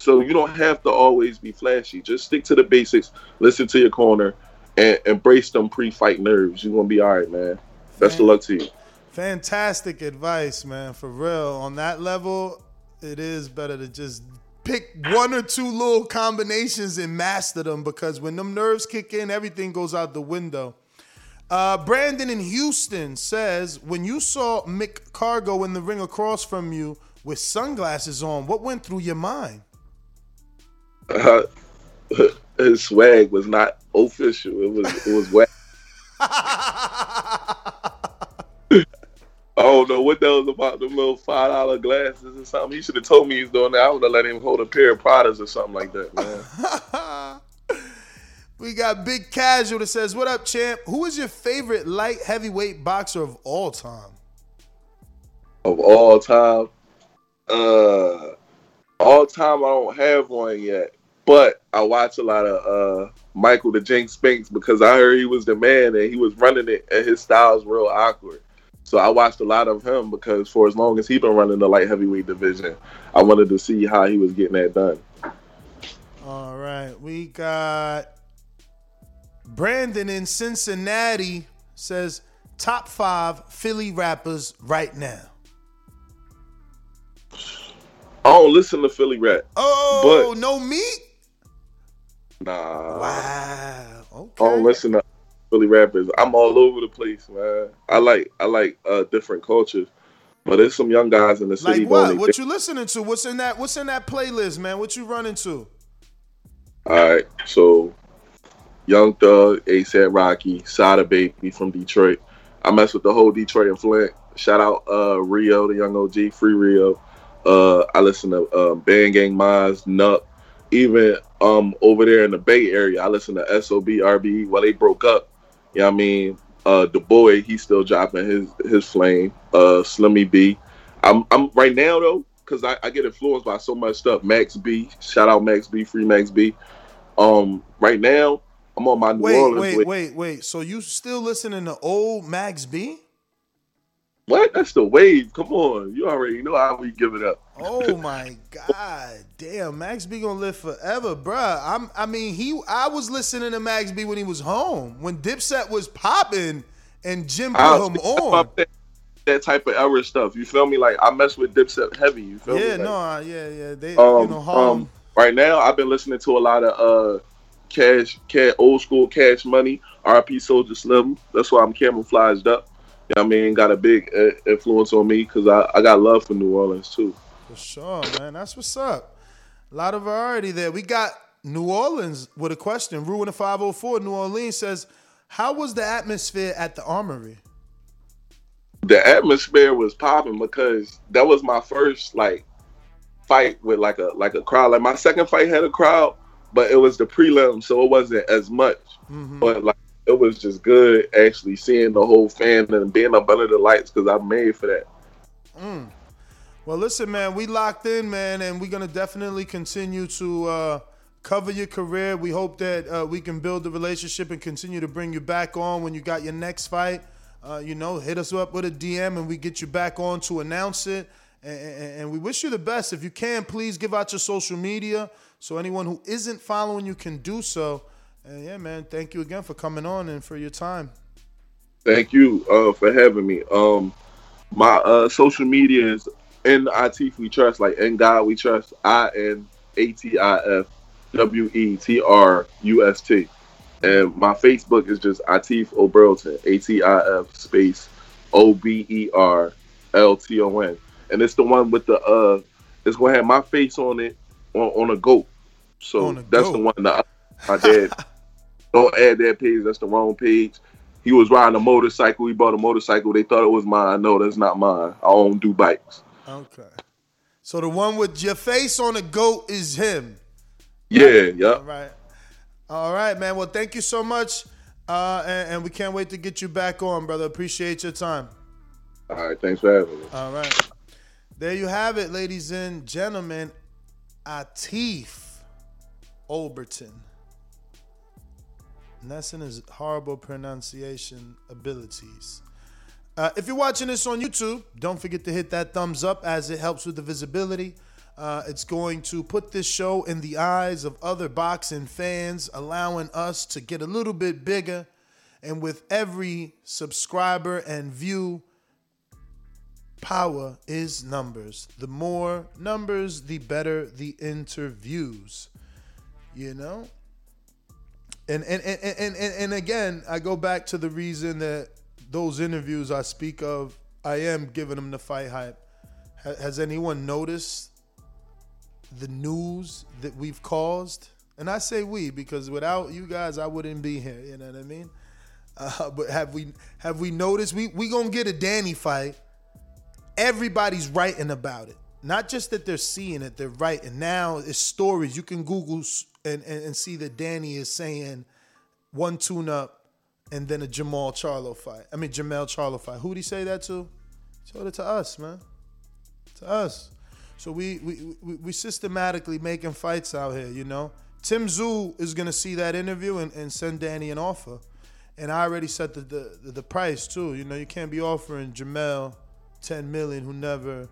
So you don't have to always be flashy. Just stick to the basics, listen to your corner, and embrace them pre-fight nerves. You're gonna be all right, man. Best of luck to you. Fantastic advice, man. For real. On that level, it is better to just pick one or two little combinations and master them because when them nerves kick in, everything goes out the window. Uh, Brandon in Houston says, when you saw Mick Cargo in the ring across from you with sunglasses on, what went through your mind? Uh, his swag was not official. It was it was whack. I don't know what that was about. Them little five dollar glasses or something. He should have told me he's doing that. I would have let him hold a pair of Pradas or something like that, man. We got Big Casual that says, What up, champ? Who is your favorite light heavyweight boxer of all time? of all time, uh, all time I don't have one yet, but I watch a lot of uh Michael the Jinx Spinks because I heard he was the man and he was running it and his style's real awkward. So I watched a lot of him because for as long as he been running the light heavyweight division, I wanted to see how he was getting that done. All right. We got Brandon in Cincinnati says, Top five Philly rappers right now. I don't listen to Philly rap. Oh, but no meat? Nah. Wow. Okay. I don't listen to Philly rappers. I'm all over the place, man. I like I like uh different cultures. But there's some young guys in the city Like what? What you listening to? What's in that? What's in that playlist, man? What you running to? All right, so Young Thug, ASAP Rocky, Sada Baby from Detroit. I mess with the whole Detroit and Flint. Shout out uh, Rio, the young OG, Free Rio. Uh, I listen to uh, Band Gang Maz, Nuck. Even um, over there in the Bay Area, I listen to SOB, RBE. Well, they broke up. You know what I mean? Uh, the boy, he's still dropping his his flame. Uh, Slimmy B. I'm I'm right now though, because I, I get influenced by so much stuff. Max B, shout out Max B, Free Max B. Um, right now I'm on my New Wait, Orleans. wait, way. wait, wait. So you still listening to old Max B? What? That's the wave. Come on, you already know how we give it up. Oh my god, damn! Max B gonna live forever, bruh. I'm. I mean, he. I was listening to Max B when he was home, when Dipset was popping, and Jim put I'll him on. that, that type of era stuff. You feel me? Like I mess with Dipset heavy. You feel me? Yeah, Like, no, yeah, yeah. They, um, you know, Harlem. um, right now I've been listening to a lot of uh cash, cash old school cash money, RP Soulja Slim. That's why I'm camouflaged up. I mean, got a big influence on me because I, I got love for New Orleans too. For sure, man. That's what's up. A lot of variety there. We got New Orleans with a question. Ruin the 504 New Orleans says, How was the atmosphere at the Armory? The atmosphere was popping because that was my first like fight with like a like a crowd. Like my second fight had a crowd, but it was the prelim, so it wasn't as much. Mm-hmm. But like it was just good actually seeing the whole fan and being up under the lights because I'm made for that. Mm. Well, listen, man, we locked in, man, and we're gonna definitely continue to uh, cover your career. We hope that uh, we can build the relationship and continue to bring you back on when you got your next fight. Uh, you know, hit us up with a DM and we get you back on to announce it. And, and, and we wish you the best. If you can, please give out your social media so anyone who isn't following you can do so. And yeah, man, thank you again for coming on and for your time. Thank you uh, for having me. Um, my uh, social media is in IT we trust, like in God we trust. I N A T I F W E T R U S T, and my Facebook is just Atif Oberlton, A T I F space O B E R L T O N, and it's the one with the uh, it's gonna have my face on it on, on a goat. So On that's goat. the one that I did. Don't add that page. That's the wrong page. He was riding a motorcycle. He bought a motorcycle. They thought it was mine. No, that's not mine. I don't do bikes. Okay. So the one with your face on a goat is him. Yeah, yeah. All right. All right, man. Well, thank you so much. Uh, and, and we can't wait to get you back on, brother. Appreciate your time. All right, thanks for having me. All right. There you have it, ladies and gentlemen. Atif Olberton. And that's in his horrible pronunciation abilities. Uh, if you're watching this on YouTube, don't forget to hit that thumbs up as it helps with the visibility. Uh, it's going to put this show in the eyes of other boxing fans, allowing us to get a little bit bigger. And with every subscriber and view, power is numbers. The more numbers, the better the interviews. You know? And and, and, and, and again, I go back to the reason that those interviews I speak of, I am giving them the fight hype. Ha- Has anyone noticed the news that we've caused? And I say we because without you guys, I wouldn't be here. You know what I mean? Uh, but have we have we noticed we we gonna get a Danny fight? Everybody's writing about it. Not just that they're seeing it, they're writing. Now it's stories. You can Google and, and, and see that Danny is saying one tune up and then a Jermall Charlo fight. I mean Jermall Charlo fight. Who'd he say that to? He told it to us, man. To us. So we we, we we systematically making fights out here, you know. Tim Tszyu is gonna see that interview and, and send Danny an offer. And I already set the, the the price too. You know, you can't be offering Jermall 10 million who never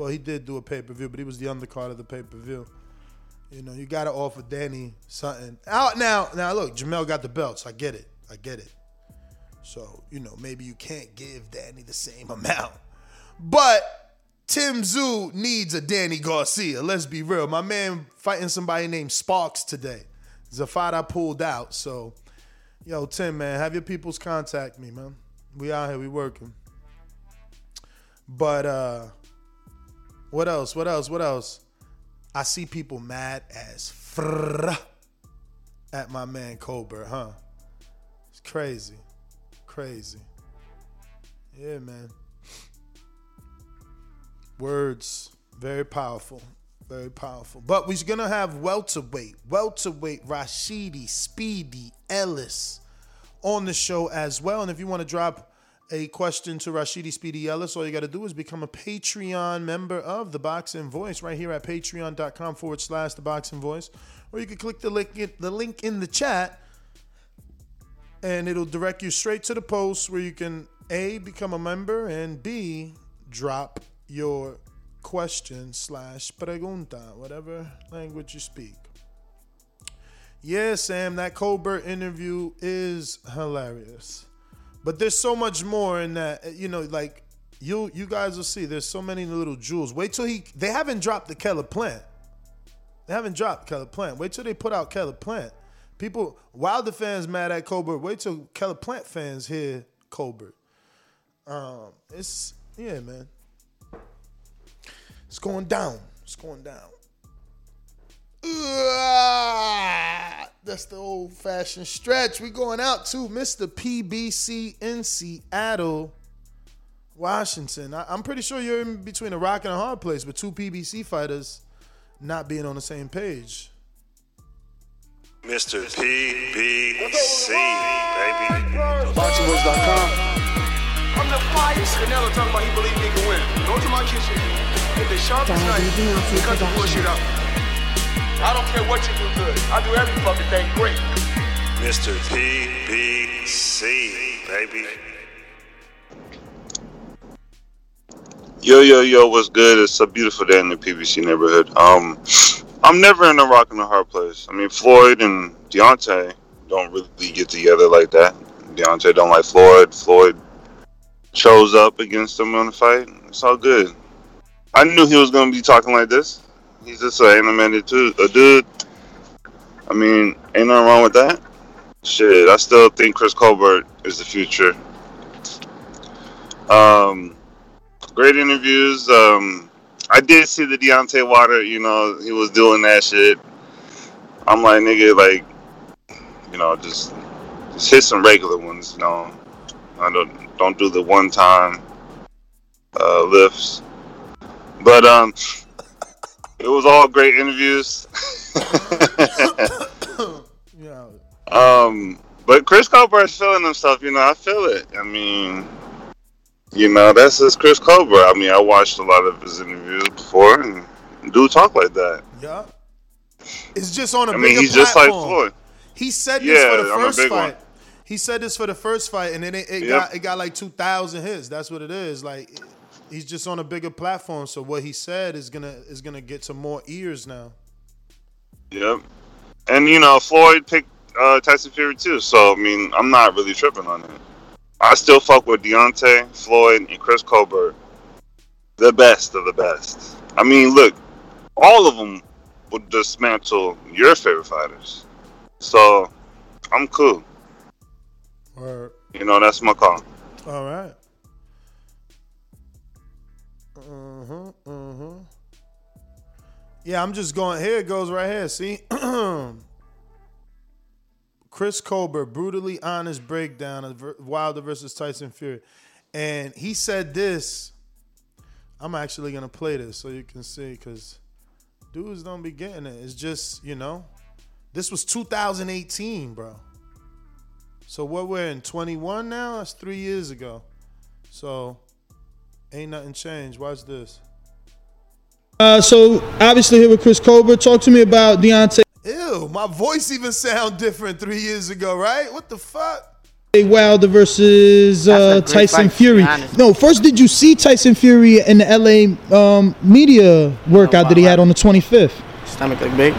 well, he did do a pay-per-view, but he was the undercard of the pay-per-view. You know, you gotta offer Danny something. Out now, now look, Jermall got the belts. I get it. I get it. So, you know, maybe you can't give Danny the same amount. But Tim Tszyu needs a Danny Garcia. Let's be real. My man fighting somebody named Sparks today. It's a fight I pulled out. So, yo, Tim, man, have your peoples contact me, man. We out here, we working. But uh what else? What else? What else? I see people mad as fr at my man Colbert, huh? It's crazy. Crazy. Yeah, man. Words, very powerful. Very powerful. But we're gonna have welterweight, welterweight Rashidi Speedy Ellis on the show as well. And if you want to drop a question to Rashidi Speedy Ellis, all you got to do is become a Patreon member of The Boxing Voice right here at patreon.com forward slash The Boxing Voice. Or you can click the link, the link in the chat and it'll direct you straight to the post where you can A, become a member, and B, drop your question slash pregunta, whatever language you speak. Yeah, Sam, that Colbert interview is hilarious. But there's so much more in that, you know, like you you guys will see there's so many little jewels. Wait till he they haven't dropped the Caleb plant. They haven't dropped Caleb Plant. Wait till they put out Caleb Plant. People, Wilder fans mad at Colbert. Wait till Caleb Plant fans hear Colbert. Um, it's yeah, man. It's going down. It's going down. That's the old fashioned stretch. We're going out to Mr. PBC in Seattle, Washington. I, am pretty sure you're in between a rock and a hard place with two PBC fighters not being on the same page. Mr. PBC, baby. BoxingVoice.com. I'm the flyest. Canelo talking about he believe he can win. Go to my kitchen. Get the sharpest knife cut the bullshit out. I don't care what you do good. I do every fucking thing great. Mr. PBC, baby. Yo, yo, yo, what's good? It's a beautiful day in the PBC neighborhood. Um, I'm never in a rock and a hard place. I mean, Floyd and Deontay don't really get together like that. Deontay don't like Floyd. Floyd chose up against him in the fight. It's all good. I knew he was gonna be talking like this. He's just an animated too, a dude. I mean, ain't nothing wrong with that. Shit, I still think Chris Colbert is the future. Um, great interviews. Um, I did see the Deontay Water. You know, he was doing that shit. I'm like, nigga, like, you know, just just hit some regular ones. You know, I don't don't do the one time uh, lifts. But um, it was all great interviews. yeah. Um, but Chris Colbert's feeling himself. You know, I feel it. I mean, you know, that's just Chris Colbert. I mean, I watched a lot of his interviews before, and dude talk like that. Yeah. It's just on a I mean, he's just like platform. Floyd. He said this Yeah, for the first fight. one. He said this for the first fight, and then it, it Yep. got it got like two thousand hits. That's what it is. Like he's just on a bigger platform. So what he said is gonna is gonna get some more ears now. Yep. And you know, Floyd picked uh, Tyson Fury too. So I mean, I'm not really tripping on it. I still fuck with Deontay, Floyd, and Chris Colbert. The best of the best. I mean, look, all of them would dismantle your favorite fighters. So I'm cool. Or You know, that's my call. all right. Uh huh. Yeah, I'm just going. Here it goes right here. See, Chris Colbert brutally honest breakdown of Wilder versus Tyson Fury, and he said this. I'm actually gonna play this so you can see because dudes don't be getting it. It's just you know, this was 2018, bro. So what we're in 21 now? That's three years ago. So ain't nothing changed. Watch this. Uh, so obviously here with Chris Colbert. Talk to me about Deontay Ew, my voice even sound different three years ago, right? What the fuck? Wilder versus uh, great Tyson fight, Fury. No, first did you see Tyson Fury in the LA um, media workout that he had on the 25th? Stomach look big.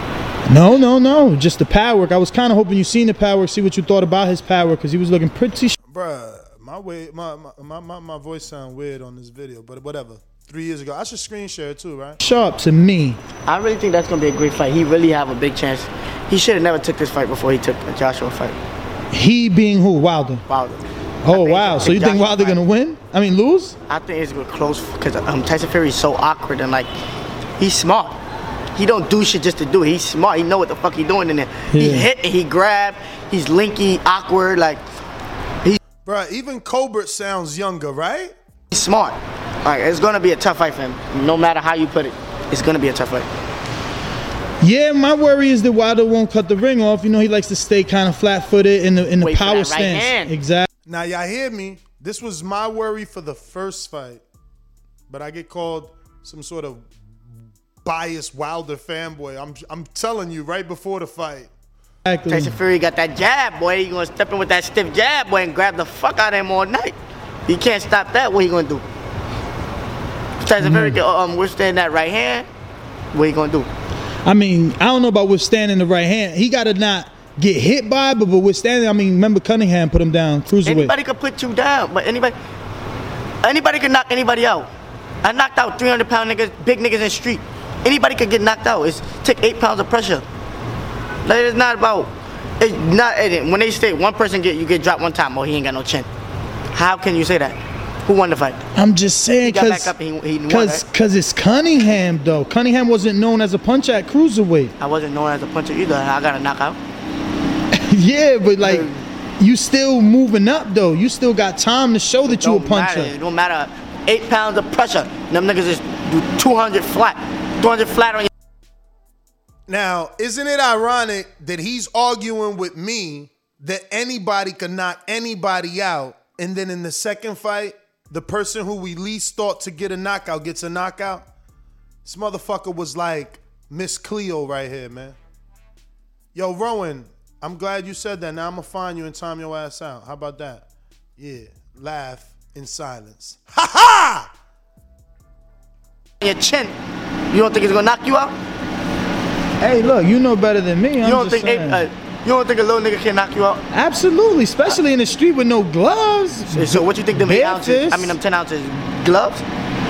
No, no, no. Just the power work. I was kind of hoping you seen the power work, see what you thought about his power because he was looking pretty. Sh- Bruh, my way, my, my my my my voice sound weird on this video, but whatever. Three years ago, I should screen share it too, right? sharp to me. I really think that's gonna be a great fight. He really have a big chance. He should have never took this fight before he took the Joshua fight. He being who? Wilder. Wilder. Oh wow! So you think Joshua Wilder gonna win? I mean, lose? I think it's gonna close because um, Tyson Fury is so awkward and like he's smart. He don't do shit just to do it. He's smart. He know what the fuck he doing in there. He hit and he grab. He's linky, awkward. Like Bruh, even Colbert sounds younger, right? he's smart. Like it's gonna be a tough fight for him. No matter how you put it, it's gonna be a tough fight. Yeah, my worry is that Wilder won't cut the ring off. You know, he likes to stay kind of flat-footed in the in the Wait for power that right stance. hand. Exactly. Now y'all hear me? This was my worry for the first fight, but I get called some sort of biased Wilder fanboy. I'm I'm telling you right before the fight. Tyson Fury got that jab, boy. He gonna step in with that stiff jab, boy, and grab the fuck out of him all night. He can't stop that. What he gonna do? Tyson Fury can um, withstand that right hand. What he gonna do? I mean, I don't know about withstanding the right hand. He got to not get hit by, it, but but withstanding. I mean, remember Cunningham put him down cruiserweight. Anybody could put you down, but anybody, anybody could knock anybody out. I knocked out 300 pound niggas, big niggas in the street. Anybody could get knocked out. It's take eight pounds of pressure. Like, it's not about. It's not. it- When they say one person get you get dropped one time, oh he ain't got no chin. How can you say that? Who won the fight? I'm just saying because back up and he, he won, because it's Cunningham though. Cunningham wasn't known as a puncher at cruiserweight. I wasn't known as a puncher either. I got a knockout. yeah, but like you still moving up though. You still got time to show that you a puncher. matter. It don't matter. Eight pounds of pressure. Them niggas just do 200 flat. 200 flat on your. Now, isn't it ironic that he's arguing with me that anybody could knock anybody out, and then in the second fight, the person who we least thought to get a knockout gets a knockout? This motherfucker was like Miss Cleo right here, man. Yo, Rowan, I'm glad you said that. Now I'm gonna find you and time your ass out. How about that? Yeah, laugh in silence. Ha ha! your chin. You don't think it's gonna knock you out? Hey, look, you know better than me. You I'm don't just think eight, saying. uh, you don't think a little nigga can knock you out? Absolutely, especially in the street with no gloves. So, so what you think them eight Bare ounces? fist. I mean them ten ounces gloves?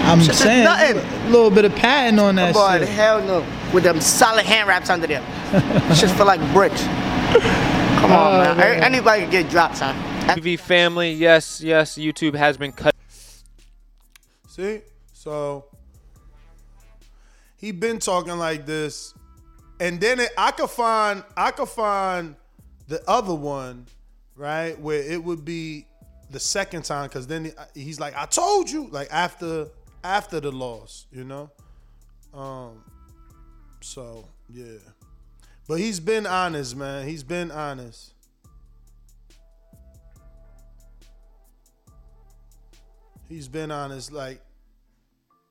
I'm Shit, saying nothing. a little bit of patent on that Boy, shit. hell no. With them solid hand wraps under there. just feel like bricks. Come on, Oh, man. man. Anybody can get dropped, son. TV family, yes, yes, YouTube has been cut. See? So he been talking like this. And then it, I could find I could find the other one, right? Where it would be the second time cuz then he's like I told you like after after the loss, you know? Um so, yeah. But he's been honest, man. He's been honest. He's been honest. Like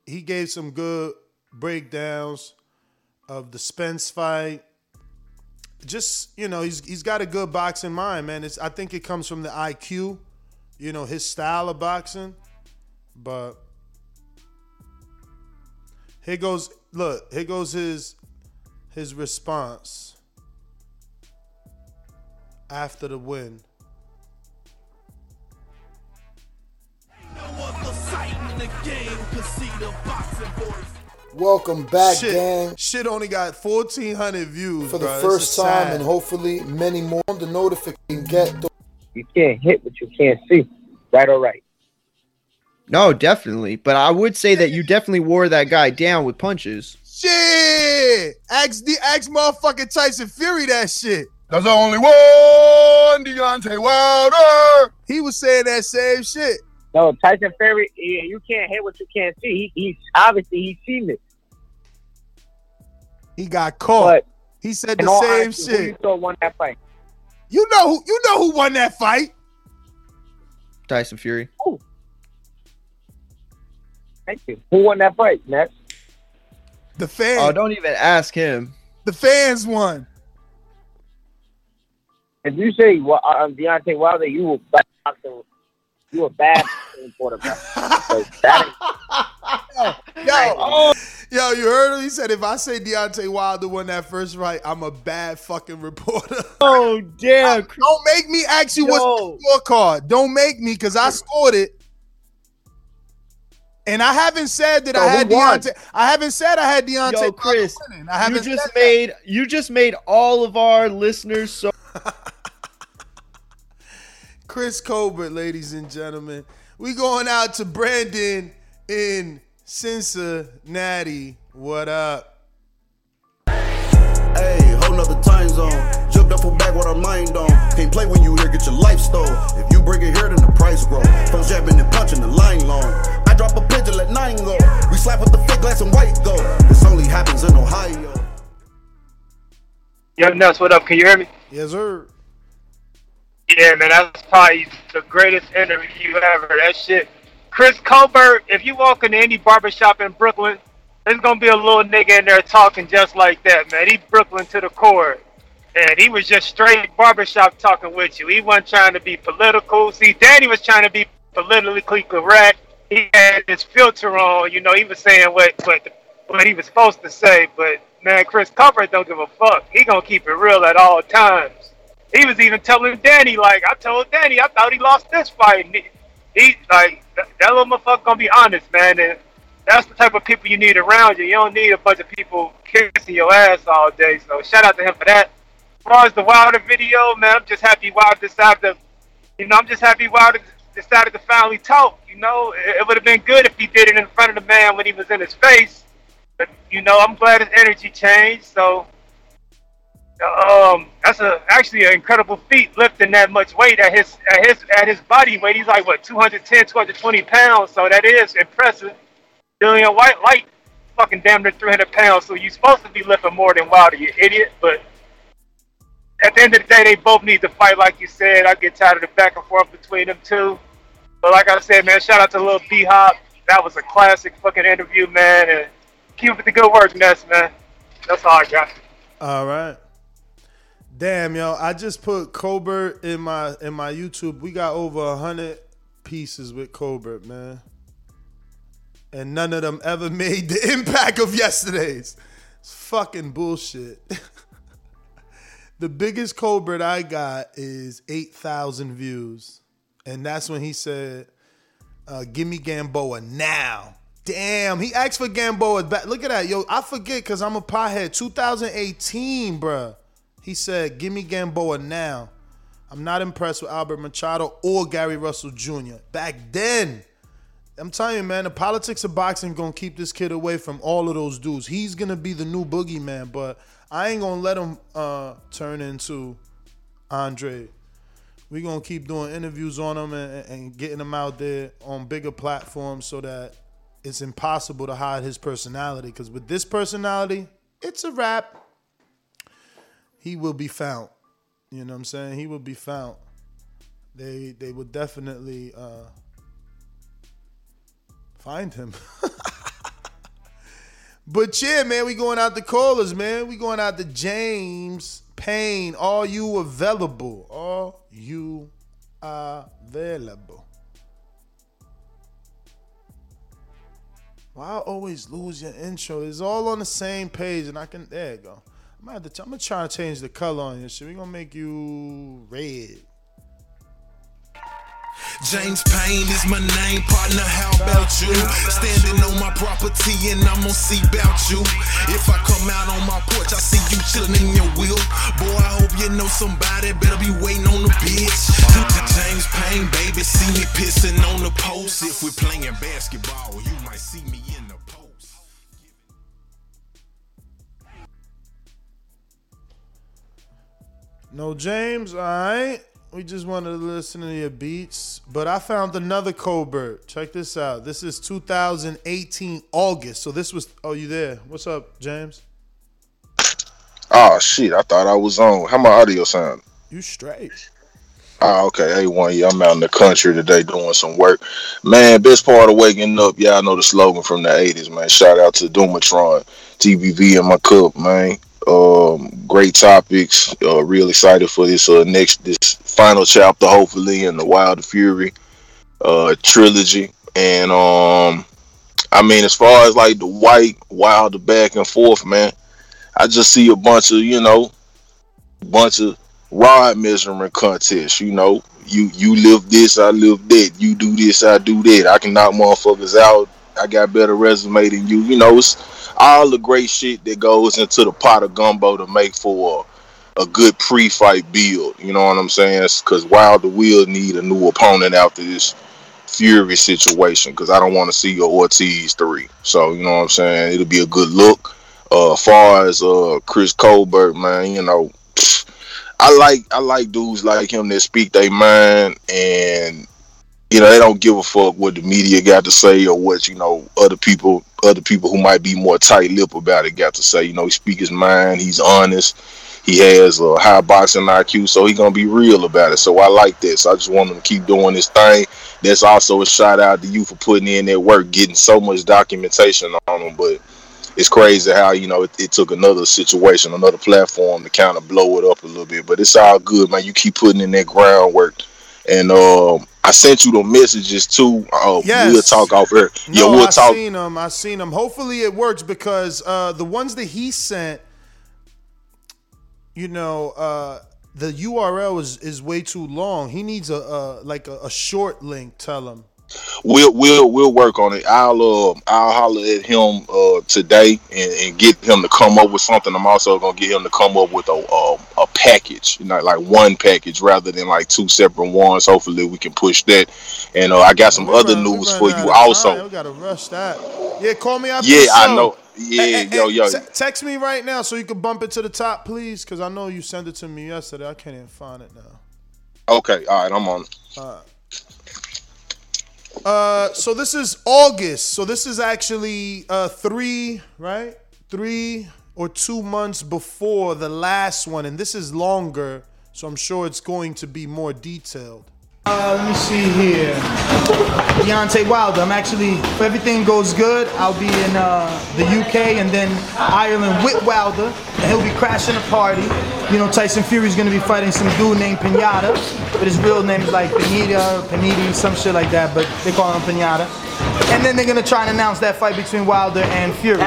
he gave some good breakdowns of the Spence fight. Just you know, he's he's got a good boxing mind, man. It's I think it comes from the IQ, you know, his style of boxing. But here goes look, here goes his his response after the win. Welcome back, shit, gang. Shit only got 1,400 views For the first time sad. and hopefully many more. The notification get the You can't hit what you can't see. Right or right? No, definitely. But I would say that you definitely wore that guy down with punches. Shit! Ask the ask motherfucking Tyson Fury that shit. There's only one Deontay Wilder. He was saying that same shit. No, Tyson Fury, yeah, you can't hit what you can't see. He, he's obviously he's seen it. He got caught. he said the same honesty, Who you shit. thought won that fight? You know who you know who won that fight? Tyson Fury. Thank you. Who won that fight, Matt? The fans. Oh, don't even ask him. The fans won. If you say well, uh, Deontay Wilder, you were bad boxing, you were bad boxing quarterback. That ain't- Yo, oh, yo, you heard him? He said if I say Deontay Wilder won that first fight, I'm a bad fucking reporter. Oh damn! Don't make me ask you what's the scorecard. Don't make me because I scored it. And I haven't said that So I had? Deontay. I haven't said I had Deontay. Yo, Chris, winning. I you just made you just made all of our listeners so. Chris Colbert, ladies and gentlemen. We going out to Brandon in Cincinnati. What up? Hey, whole nother time zone. Jumped up for back with our mind on. Can't play when you here, get your life stole. If you bring it here, then the price grow. Folks jabbing and punching the line long. I drop a pigeon, let nine go. We slap with the fake glass and white go. This only happens in Ohio. Yo, Nuts, what up? Can you hear me? Yes, sir. Yeah, man, that's probably the greatest interview ever. That shit. Chris Colbert, if you walk into any barbershop in Brooklyn, there's gonna be a little nigga in there talking just like that, man. He Brooklyn to the core. And he was just straight barbershop talking with you. He wasn't trying to be political. See, Danny was trying to be politically correct. He had his filter on, you know, he was saying what what what he was supposed to say, but man, Chris Colbert don't give a fuck. He gonna keep it real at all times. He was even telling Danny, like, I told Danny, I thought he lost this fight. And he, he like, that, little motherfucker gonna be honest, man. And that's the type of people you need around you. You don't need a bunch of people kissing your ass all day. So shout out to him for that. As far as the Wilder video, man, I'm just happy Wilder decided to, you know, I'm just happy Wilder decided to finally talk. You know, it, it would have been good if he did it in front of the man when he was in his face. But you know, I'm glad his energy changed. So, um, that's a actually an incredible feat lifting that much weight at his at his at his body weight. He's like what 210, 220 pounds. So that is impressive. Dillian Whyte, light, fucking damn near 300 pounds. So you're supposed to be lifting more than Wilder, you idiot. But at the end of the day, they both need to fight, like you said. I get tired of the back and forth between them two. But like I said, man, shout out to Lil B Hop. That was a classic fucking interview, man. And keep up the good work, Ness, man. That's all I got. All right. Damn, yo, I just put Colbert in my in my YouTube. We got over a hundred pieces with Colbert, man. And none of them ever made the impact of yesterday's. It's fucking bullshit. the biggest Colbert I got is 8,000 views. And that's when he said, uh, give me Gamboa now. Damn, he asked for Gamboa back. Look at that. Yo, I forget because I'm a pothead. 2018, bruh. He said, give me Gamboa now. I'm not impressed with Alberto Machado or Gary Russell Jr. Back then, I'm telling you, man, the politics of boxing gonna keep this kid away from all of those dudes. He's gonna be the new boogeyman, but I ain't gonna let him uh, turn into Andre. we gonna keep doing interviews on him and, and getting him out there on bigger platforms so that it's impossible to hide his personality. Because with this personality, it's a wrap. He will be found. You know what I'm saying? He will be found. They they will definitely uh, find him. but yeah, man, we going out the callers, man. We going out to James Payne. Are you available? Are you available? Why I always lose your intro? It's all on the same page, and I can. There you go. I'm gonna, to, I'm gonna try to change the color on your shit. We gonna make you red. James Payne is my name, partner. How about you? Standing on my property and I'm gonna see about you. If I come out on my porch, I see you chilling in your wheel. Boy, I hope you know somebody better be waiting on the bitch. James Payne, baby, see me pissing on the post. If we're playing basketball, you might see me in the No James, all right. We just wanted to listen to your beats, but I found another Colbert. Check this out. This is 2018 August. So this was. Oh, you there? What's up, James? Oh shit! I thought I was on. How my audio sound? You straight? Ah, okay. Hey, one, yeah, I'm out in the country today doing some work. Man, best part of waking up, y'all know the slogan from the 80s, man. Shout out to Doomatron, TBV in my cup, man. Um, great topics. Uh, real excited for this uh, next, this final chapter, hopefully, in the Wild Fury uh, trilogy. And um, I mean, as far as like the Whyte, wild, back and forth, man, I just see a bunch of, you know, bunch of rod measurement contests. You know, you you live this, I live that. You do this, I do that. I can knock motherfuckers out. I got better resume than you. You know, it's all the great shit that goes into the pot of gumbo to make for a, a good pre-fight build. You know what I'm saying? Because Wilder will need a new opponent after this Fury situation. Because I don't want to see your Ortiz three. So you know what I'm saying? It'll be a good look. Uh, far as uh Chris Colbert, man, you know, I like I like dudes like him that speak their mind and you know they don't give a fuck what the media got to say or what you know other people other people who might be more tight lip about it got to say. You know, he speak his mind. He's honest. He has a high boxing IQ, so he gonna be real about it. So I like this I just want him to keep doing his thing. That's also a shout out to you for putting in that work, getting so much documentation on him. But it's crazy how you know it, it, took another situation, another platform to kind of blow it up a little bit. But it's all good, man. You keep putting in that groundwork, and um, I sent you the messages too. Uh, Yes. We'll talk off air. yeah, we'll I talk. seen them. I seen them. Hopefully it works because uh, the ones that he sent, you know, uh, the URL is is way too long. He needs a, a like a, a short link. Tell him. We'll we'll we'll work on it. I'll uh I'll holler at him uh today and, and get him to come up with something. I'm also gonna get him to come up with a a, a package, you know, like one package rather than like two separate ones. Hopefully we can push that. And uh, I got some other news for you also. We gotta rush that. Yeah, call me after Yeah, I know. Yeah, yo yo. Te- text me right now so you can bump it to the top, please, because I know you sent it to me yesterday. I can't even find it now. Okay, all right, I'm on. All right. Uh, so this is August. So this is actually uh three, right? Three or two months before the last one, and this is longer. So I'm sure it's going to be more detailed. Uh, let me see here. Deontay Wilder. I'm actually, if everything goes good, I'll be in uh, the UK and then Ireland with Wilder, and he'll be crashing a party. You know, Tyson Fury's gonna be fighting some dude named Pinata, but his real name is like Pinita, Paniti, some shit like that, but they call him Pinata. And then they're gonna try and announce that fight between Wilder and Fury.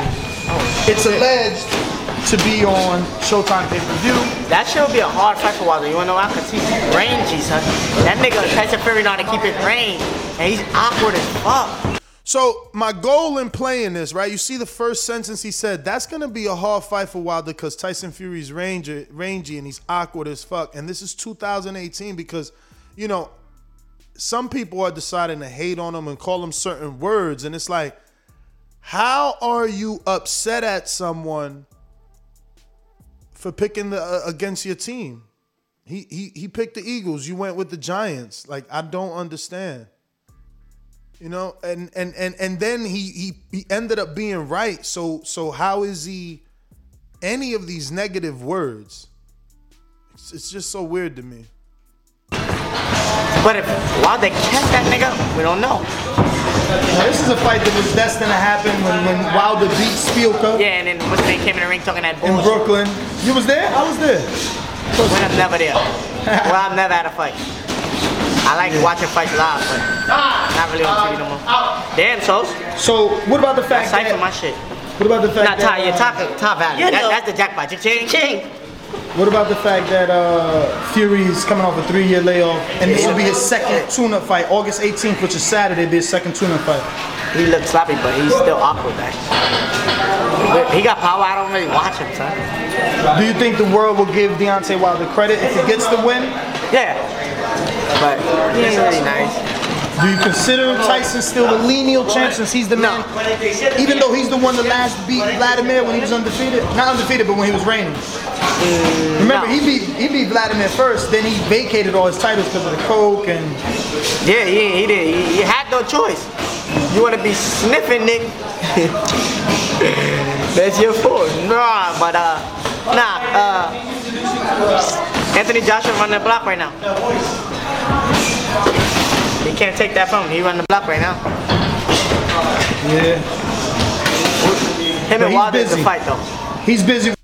It's alleged to be on Showtime pay-per-view. That shit would be a hard fight for Wilder. You wanna know why? Cause he's rangy, son. That nigga Tyson Fury know how to keep his range, and he's awkward as fuck. So my goal in playing this, right? You see the first sentence he said, that's gonna be a hard fight for Wilder because Tyson Fury's rangy, rangy and he's awkward as fuck. And this is 2018 because, you know, some people are deciding to hate on him and call him certain words, and it's like, how are you upset at someone for picking the uh, against your team? He he he picked the Eagles. You went with the Giants. Like I don't understand. You know, and and and and then he he he ended up being right. So so how is he any of these negative words? It's, it's just so weird to me. But if Wilder catch that nigga, we don't know. Now, this is a fight that was destined to happen when, when Wilder beat Szpilka Yeah, and then what's the name came in the ring talking that bullshit. in. Brooklyn. You was there? I was there. When I'm never there. well, I've never had a fight. I like watching fights live, but not really on TV no more. Damn, so. So what about the fact That's that for my shit. What about the fact Not Ty, that you're uh, top, top value. You That, know. that's the jackpot. Ching, ching. What about the fact that uh, Fury's coming off a three-year layoff, and this will be his second tune-up fight, August 18th, which is Saturday, be his second tune-up fight. He looks sloppy, but he's still awkward. But He got power. I don't really watch him, son. Do you think the world will give Deontay Wilder credit if he gets the win? Yeah. But he ain't really nice. Do you consider Tyson still the lineal champ since he's the man? Even though he's the one that last beat Vladimir when he was undefeated, not undefeated, but when he was reigning. Remember, he beat he beat Vladimir first, then he vacated all his titles because of the coke and. Yeah, he, he did. He, he had no choice. You want to be sniffing, Nick? That's your fault. Nah, but uh, nah. Uh, Anthony Joshua running the block right now. He can't take that from him. He running the block right now. Yeah. Him But and he's Wilder is busy. fight though. He's busy.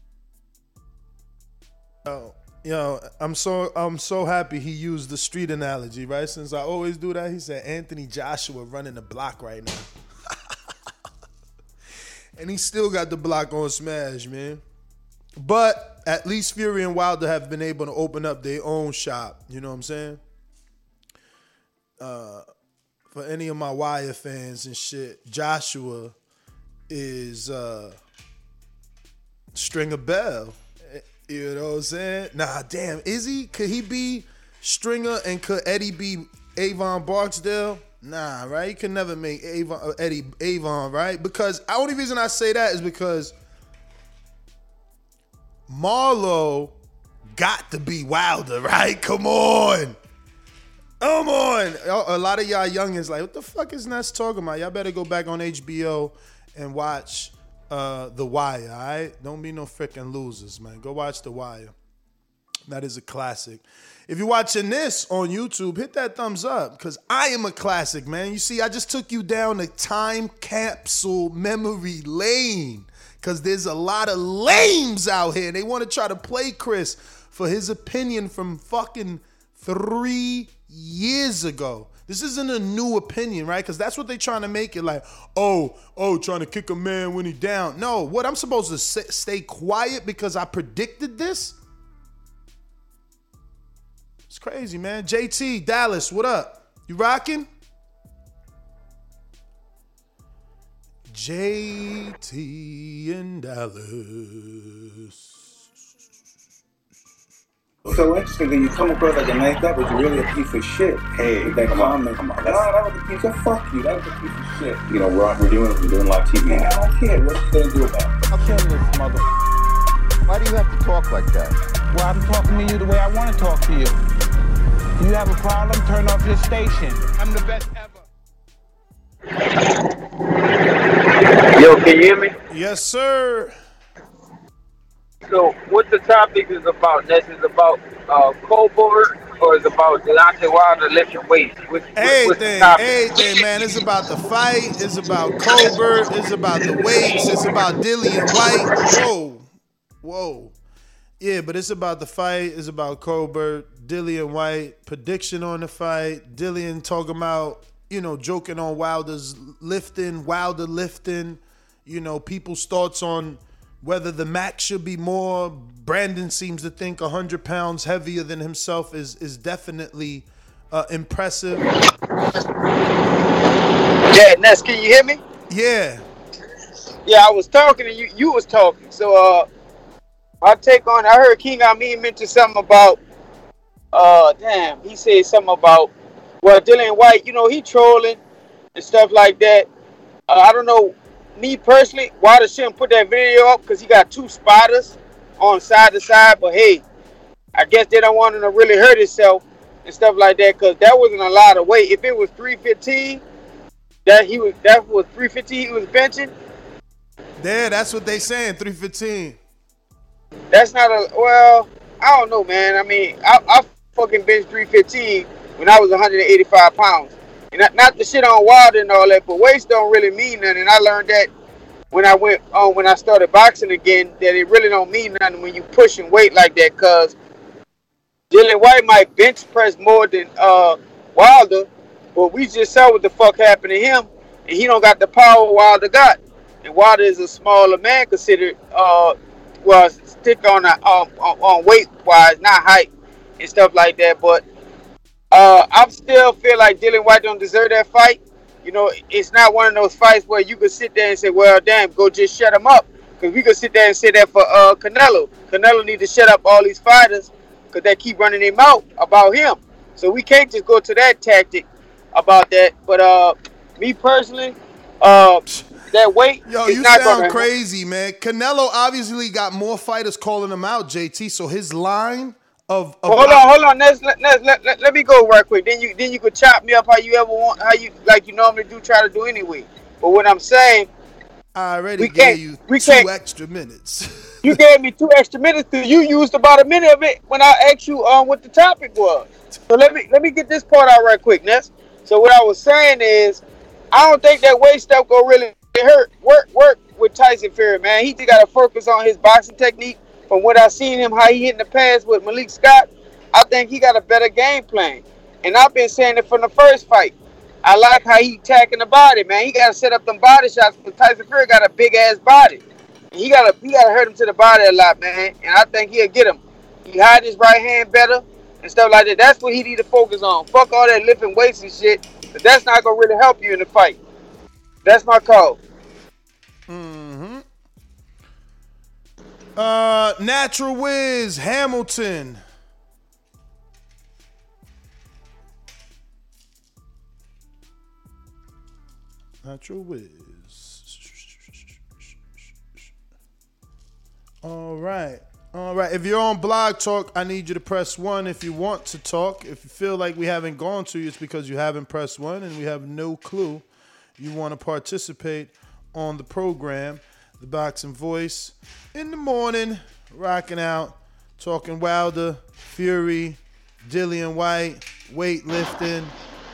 Yo, yo, I'm so I'm so happy he used the street analogy, right? Since I always do that, he said Anthony Joshua running the block right now. and he still got the block on smash, man. But at least Fury and Wilder have been able to open up their own shop. You know what I'm saying? Uh, for any of my Wire fans and shit, Joshua is uh, Stringer Bell. You know what I'm saying? Nah, damn. Is he? Could he be Stringer and could Eddie be Avon Barksdale? Nah, right? You can never make Avon uh, Eddie Avon, right? Because the only reason I say that is because Marlo got to be Wilder, right? Come on. Come on. A lot of y'all youngins like, what the fuck is Ness talking about? Y'all better go back on HBO and watch uh, The Wire, all right? Don't be no freaking losers, man. Go watch The Wire. That is a classic. If you're watching this on YouTube, hit that thumbs up because I am a classic, man. You see, I just took you down the time capsule memory lane because there's a lot of lames out here. They want to try to play Chris for his opinion from fucking three years ago. This isn't a new opinion, right? Because that's what they're trying to make it like, oh, oh, trying to kick a man when he down. No, what I'm supposed to say, stay quiet because I predicted this. It's crazy, man. JT Dallas, what up? You rocking? JT in Dallas. So interesting that you come across like a nice guy, but you're really a piece of shit. Hey, with that come on, comment. come on, Nah, that's- that was a piece of fuck you. That was a piece of shit. You know, we're, we're doing we're doing live TV Man, I don't care. What you gonna do about it? I'll kill this mother. Why do you have to talk like that? Well, I'm talking to you the way I want to talk to you. You have a problem? Turn off your station. I'm the best ever. Yo, can you hear me? Yes, sir. So, what the topic is about? This is about uh, Colbert or is about Deontay Wilder lifting weights? Which, what's the Everything, topic? everything, man. It's about the fight. It's about Colbert. It's about the weights. It's about Dillian Whyte. Whoa, whoa. Yeah, but it's about the fight. It's about Colbert, Dillian Whyte, prediction on the fight. Dillian talking about, you know, joking on Wilder's lifting, Wilder lifting, you know, people's thoughts on whether the max should be more. Brandon seems to think 100 pounds heavier than himself is, is definitely uh, impressive. Yeah, Ness, can you hear me? Yeah. Yeah, I was talking and you you was talking. So uh my take on I heard King Amin mention something about uh damn, he said something about well Dillian Whyte, you know, he trolling and stuff like that. Uh, I don't know, me personally, Wilder shouldn't put that video up because he got two spotters on side to side, but hey, I guess they don't want him to really hurt himself and stuff like that because that wasn't a lot of weight. If it was 315, that he was that was 315 he was benching, Yeah, that's what they saying. 315. That's not a well. I don't know, man. I mean, I, I fucking bench 315 when I was 185 pounds, and not, not the shit on Wilder and all that, but weights don't really mean nothing. I learned that when I went on when I started boxing again, that it really don't mean nothing when you pushing weight like that. Cause Dillian Whyte might bench press more than uh Wilder, but we just saw what the fuck happened to him, and he don't got the power Wilder got. And Wilder is a smaller man considered uh well stick on a, um, on, on weight wise, not height and stuff like that. But uh I still feel like Dillian Whyte don't deserve that fight. You know, it's not one of those fights where you could sit there and say, "Well, damn, go just shut him up." Because we could sit there and say that for uh Canelo. Canelo need to shut up all these fighters because they keep running their mouth about him. So we can't just go to that tactic about that. But uh, me personally, uh, that weight Yo, is you not sound crazy, man. Canelo obviously got more fighters calling him out, JT. So his line of, of Well, hold on, hold on. Let's, let, let, let, let, let me go right quick. Then you then you could chop me up how you ever want, how you like you normally do, try to do anyway. But what I'm saying, I already we gave can't- you we two can't- extra minutes. you gave me two extra minutes. Cause you used about a minute of it when I asked you um what the topic was. So let me let me get this part out right quick, Ness. So what I was saying is, I don't think that weight stuff go really hurt work work with Tyson Fury, man. He just got to focus on his boxing technique. From what I seen him, how he hit in the past with Malik Scott, I think he got a better game plan. And I've been saying it from the first fight. I like how he attacking the body, man. He got to set up them body shots. But Tyson Fury got a big ass body. And he got to he got to hurt him to the body a lot, man. And I think he'll get him. He hide his right hand better and stuff like that. That's what he need to focus on. Fuck all that lifting weights and shit. But that's not gonna really help you in the fight. That's my call. Uh, Natural Wiz Hamilton. Natural Wiz. All right. All right. If you're on Blog Talk, I need you to press one if you want to talk. If you feel like we haven't gone to you, it's because you haven't pressed one and we have no clue you want to participate on the program. The Boxing Voice in the morning, rocking out, talking Wilder, Fury, Dillian Whyte, weightlifting,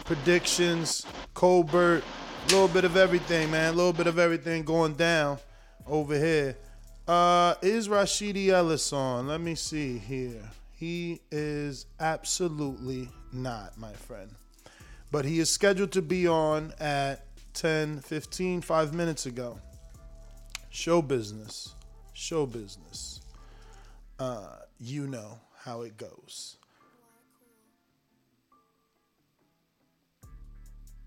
predictions, Colbert, a little bit of everything, man. A little bit of everything going down over here. Uh, is Rashidi Ellis on? Let me see here. He is absolutely not, my friend. But he is scheduled to be on at 10 15, five minutes ago. Show business. Show business. Uh, you know how it goes.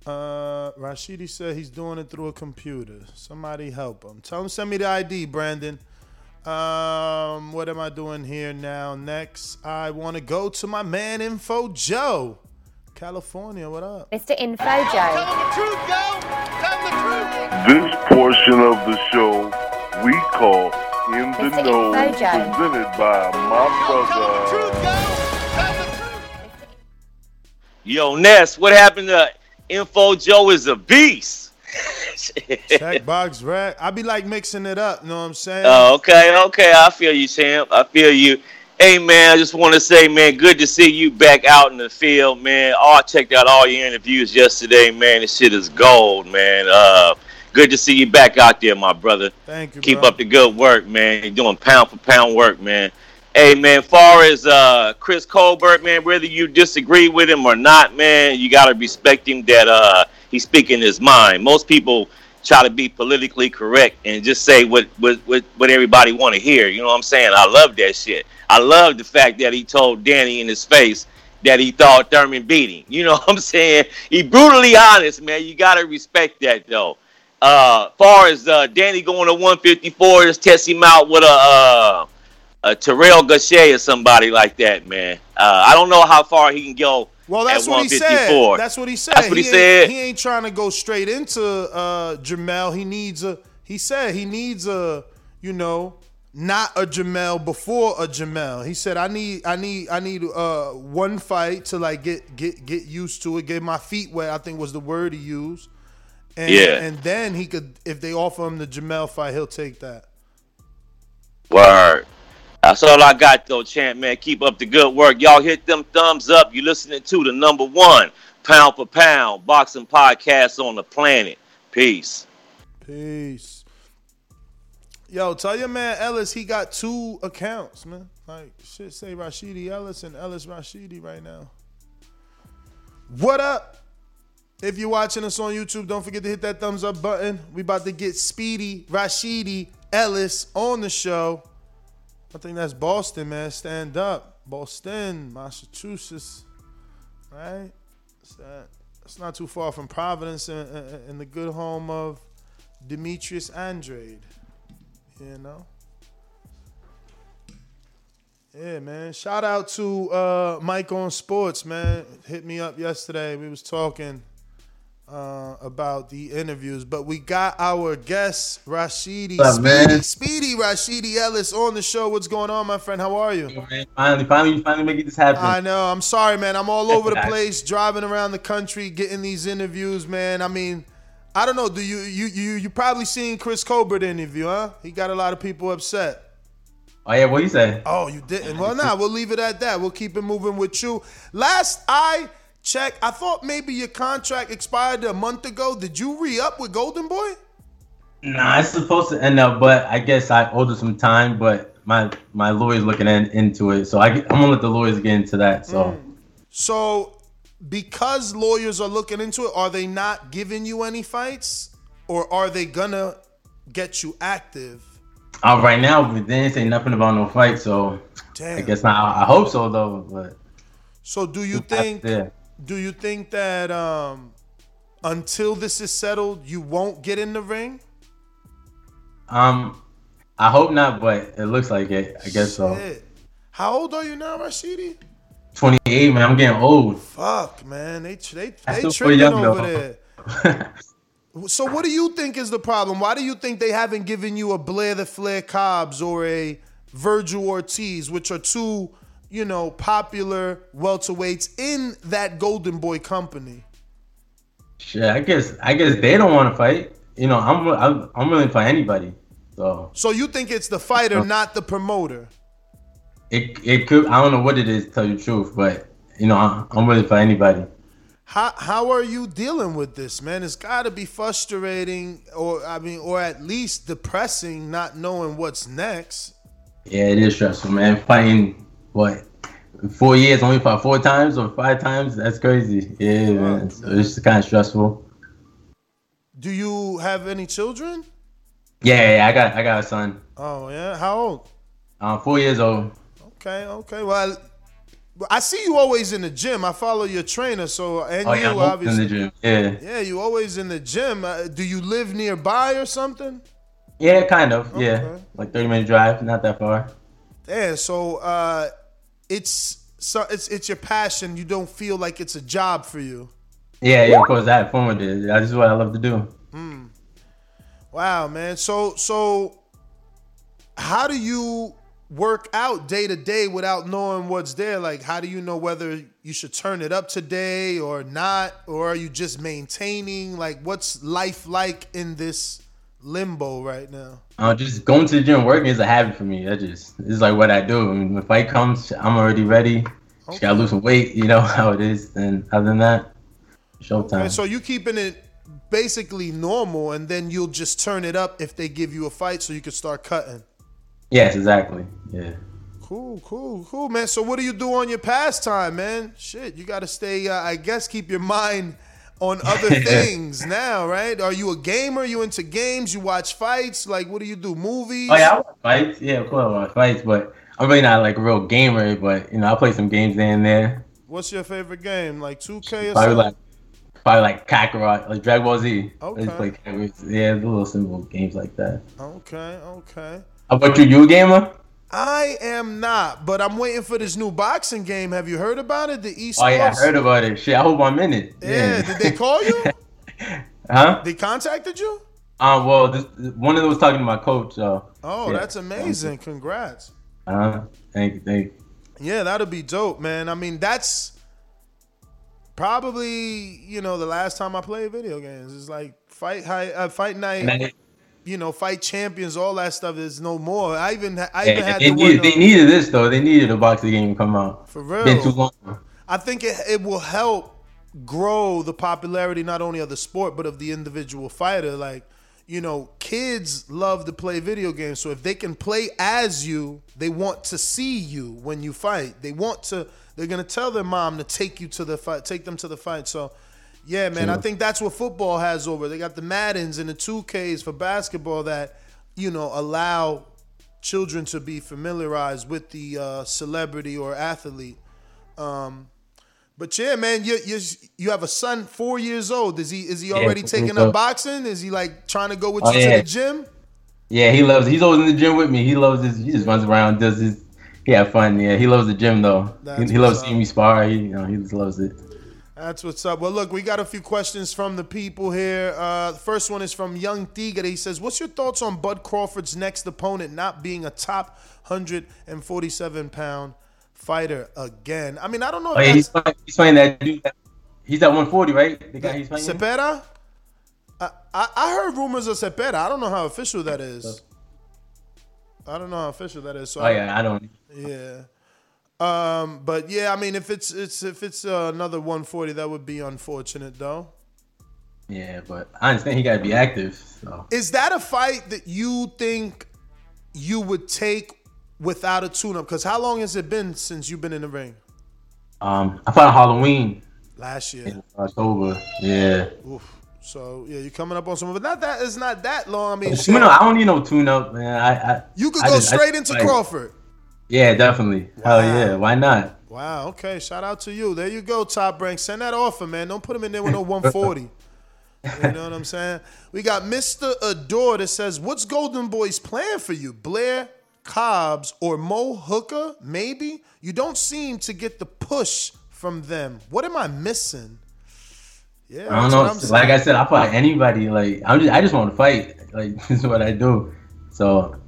Uh, Rashidi said he's doing it through a computer. Somebody help him. Tell him send me the ID, Brandon. Um, what am I doing here now? Next, I want to go to my man Info Joe, California. What up? Mr. Info Joe. Tell him the truth, Joe. Tell him the truth. This portion of the show we call In the Mr. Know, Info Joe. presented by my brother. Yo, Ness, what happened to Info Joe is a beast? Check BoxRec. I be like mixing it up. You know what I'm saying? Oh, okay, okay. I feel you, Sam. I feel you. Hey, man, I just want to say, man, good to see you back out in the field, man. Oh, I checked out all your interviews yesterday, man. This shit is gold, man. Uh, good to see you back out there, my brother. Thank you. Keep bro. up the good work, man. You're doing pound for pound work, man. Hey, man, far as uh, Chris Colbert, man, whether you disagree with him or not, man, you got to respect him that uh, he's speaking his mind. Most people try to be politically correct and just say what, what, what, what everybody want to hear. You know what I'm saying? I love that shit. I love the fact that he told Danny in his face that he thought Thurman beat him. You know what I'm saying? He brutally honest, man. You got to respect that, though. Uh, far as uh, Danny going to 154, just test him out with a uh, a Terrell Gausha or somebody like that, man. Uh, I don't know how far he can go. Well, that's at what he said. That's what he said. That's what he, ain't- said. He ain't trying to go straight into uh, Jermall. He needs a. He said he needs a. You know, not a Jermall before a Jermall. He said I need. I need. I need uh, one fight to like get get get used to it. Get my feet wet. I think was the word he used. And, Yeah. And then he could, if they offer him the Jermall fight, he'll take that. Word. That's all I got though, champ man. Keep up the good work. Y'all hit them thumbs up. You're listening to the number one pound for pound boxing podcast on the planet. Peace. Peace. Yo, tell your man Ellis he got two accounts, man. Like shit, say Rashidi Ellis and Ellis Rashidi right now. What up? If you're watching us on YouTube, don't forget to hit that thumbs up button. We about to get Speedy Rashidi Ellis on the show. I think that's Boston, man. Stand up, Boston, Massachusetts, right? It's that. It's not too far from Providence and, and, the good home of Demetrius Andrade. You know? Yeah, man. Shout out to uh, Mike on Sports, man. Hit me up yesterday. We was talking uh, about the interviews, but we got our guest Rashidi up, Speedy? Speedy Rashidi Ellis on the show. What's going on, my friend? How are you? Finally, finally, finally making this happen. I know. I'm sorry, man. I'm all over the place, driving around the country, getting these interviews, man. I mean, I don't know. Do you you you you probably seen Chris Colbert interview, huh? He got a lot of people upset. Oh yeah, what you say? Oh, you didn't. Well, nah, we'll leave it at that. We'll keep it moving with you. Last I checked, I thought maybe your contract expired a month ago. Did you re up with Golden Boy? Nah, it's supposed to end up, but I guess I owed it some time. But my my lawyer's looking in, into it, so I, am gonna let the lawyers get into that. So So, because lawyers are looking into it, are they not giving you any fights, or are they gonna get you active? uh, right now, they didn't say nothing about no fight, so I guess not. I, I hope so though. But So, do you think? Do you think that um, until this is settled, you won't get in the ring? Um, I hope not, but it looks like it. I guess so. How old are you now, Rashidi? 28, man. I'm getting old. Fuck, man. They they they tripping young, over though. there. so what do you think is the problem? Why do you think they haven't given you a Blair the Flair Cobbs or a Virgil Ortiz, which are two, you know, popular welterweights in that Golden Boy company? Shit, I guess I guess they don't want to fight. You know, I'm I'm, I'm willing to fight anybody. So So you think it's the fighter, not the promoter? it it could I don't know what it is to tell you the truth, but you know I'm, I'm willing to fight anybody. How how are you dealing with this, man? It's got to be frustrating, or I mean, or at least depressing, not knowing what's next. Yeah, it is stressful, man. Fighting what four years only fought four times or five times? That's crazy. Yeah, man. So it's kind of stressful. Do you have any children? Yeah, yeah, I got I got a son. Oh yeah, how old? Uh, four years old. Okay, okay. Well, I see you always in the gym. I follow your trainer, so and Oh you yeah, I'm always obviously. in the gym. Yeah, Yeah, you always in the gym. Uh, do you live nearby or something? yeah, kind of. Yeah, like 30 minute drive, not that far. Yeah, so uh, it's so it's it's your passion. You don't feel like it's a job for you. Yeah, yeah. Of course, I fun with it. That's just what I love to do. Hmm. Wow, man. So so how do you work out day to day without knowing what's there? Like how do you know whether you should turn it up today or not? Or are you just maintaining? Like what's life like in this limbo right now? Uh, just going to the gym working is a habit for me. That just it's like what I do. I mean, when the fight comes, I'm already ready. Just gotta lose some weight. You know how it is. And other than that, showtime. Okay, so you keeping it basically normal and then you'll just turn it up if they give you a fight so you can start cutting. yes, exactly. Yeah. Cool, cool, cool, man. So what do you do on your pastime, man? Shit, you got to stay. Uh, I guess keep your mind on other things now, right? Are you a gamer? You into games? You watch fights? Like, what do you do? Movies? Oh yeah, I watch fights. Yeah, of course I watch fights, but I'm really not like a real gamer. But you know, I play some games there and there. What's your favorite game? Like 2K or Probably something? like probably like Kakarot, like Dragon Ball Z. Okay. just play Kakarot. Yeah, the little simple games like that. Okay, okay. How about you? You a gamer? I am not, but I'm waiting for this new boxing game. Have you heard about it? The East. Oh yeah, I heard about it. Shit, I hope I'm in it. Yeah, did they call you? Huh? they contacted you? Um, well, this, one of them was talking to my coach. So. Oh, yeah. that's amazing. Congrats. Uh, thank you, thank you. Yeah, that'll be dope, man. I mean, that's probably you know the last time I played video games. It's like fight high, uh, fight night. You know, fight champions, all that stuff is no more. I even I even Yeah, had they, to needed, they needed this though. They needed a boxing game to come out. For real. Been too long. I think it, it will help grow the popularity not only of the sport but of the individual fighter. Like, you know, kids love to play video games. So if they can play as you, they want to see you when you fight. They want to. They're gonna tell their mom to take you to the fight, take them to the fight. So. Yeah, man, I think that's what football has over. They got the Maddens and the 2Ks for basketball that, you know, allow children to be familiarized with the uh, celebrity or athlete. Um, but yeah, man, you you you have a son, four years old. Is he is he already four taking years up boxing? Is he like trying to go with Oh, you yeah. to the gym? Yeah, he loves. He's always in the gym with me. He loves this. He just runs around, does his. He have fun. Yeah, he loves the gym though. He, he loves seeing me spar. He, you know, he just loves it. That's what's up. Well, look, we got a few questions from the people here. Uh, the first one is from Young Tigre. He says, "What's your thoughts on Bud Crawford's next opponent not being a top 147 pound fighter again?" I mean, I don't know. Oh yeah, he's fighting, he's fighting that dude. that- He's at 140, right? The guy he's fighting. Zepeda? I, I I heard rumors of Zepeda. I don't know how official that is. I don't know how official that is. So Oh yeah, I don't. Yeah. Um, but yeah, I mean, if it's it's if it's uh, another 140, that would be unfortunate, though. Yeah, but I understand he got to be active. So Is that a fight that you think you would take without a tune-up? Because how long has it been since you've been in the ring? um, I fought Halloween Last year. in October. Yeah. Oof. So yeah, you're coming up on some, but not that it's not that long. I mean, You know, I don't need no tune up, man. I, I you could I go just- straight just into Crawford. Yeah, definitely. Hell yeah, why not? Wow. Okay. Shout out to you. There you go, Top Rank. Send that offer, man. Don't put him in there with no 140. you know what I'm saying? We got Mr. Adore that says, "What's Golden Boy's plan for you, Blair Cobbs or Mo Hooker? Maybe you don't seem to get the push from them. What am I missing?" Yeah, I don't know. what I'm saying. Like I said, I fight anybody. Like I'm just, I just want to fight. Like this is what I do. So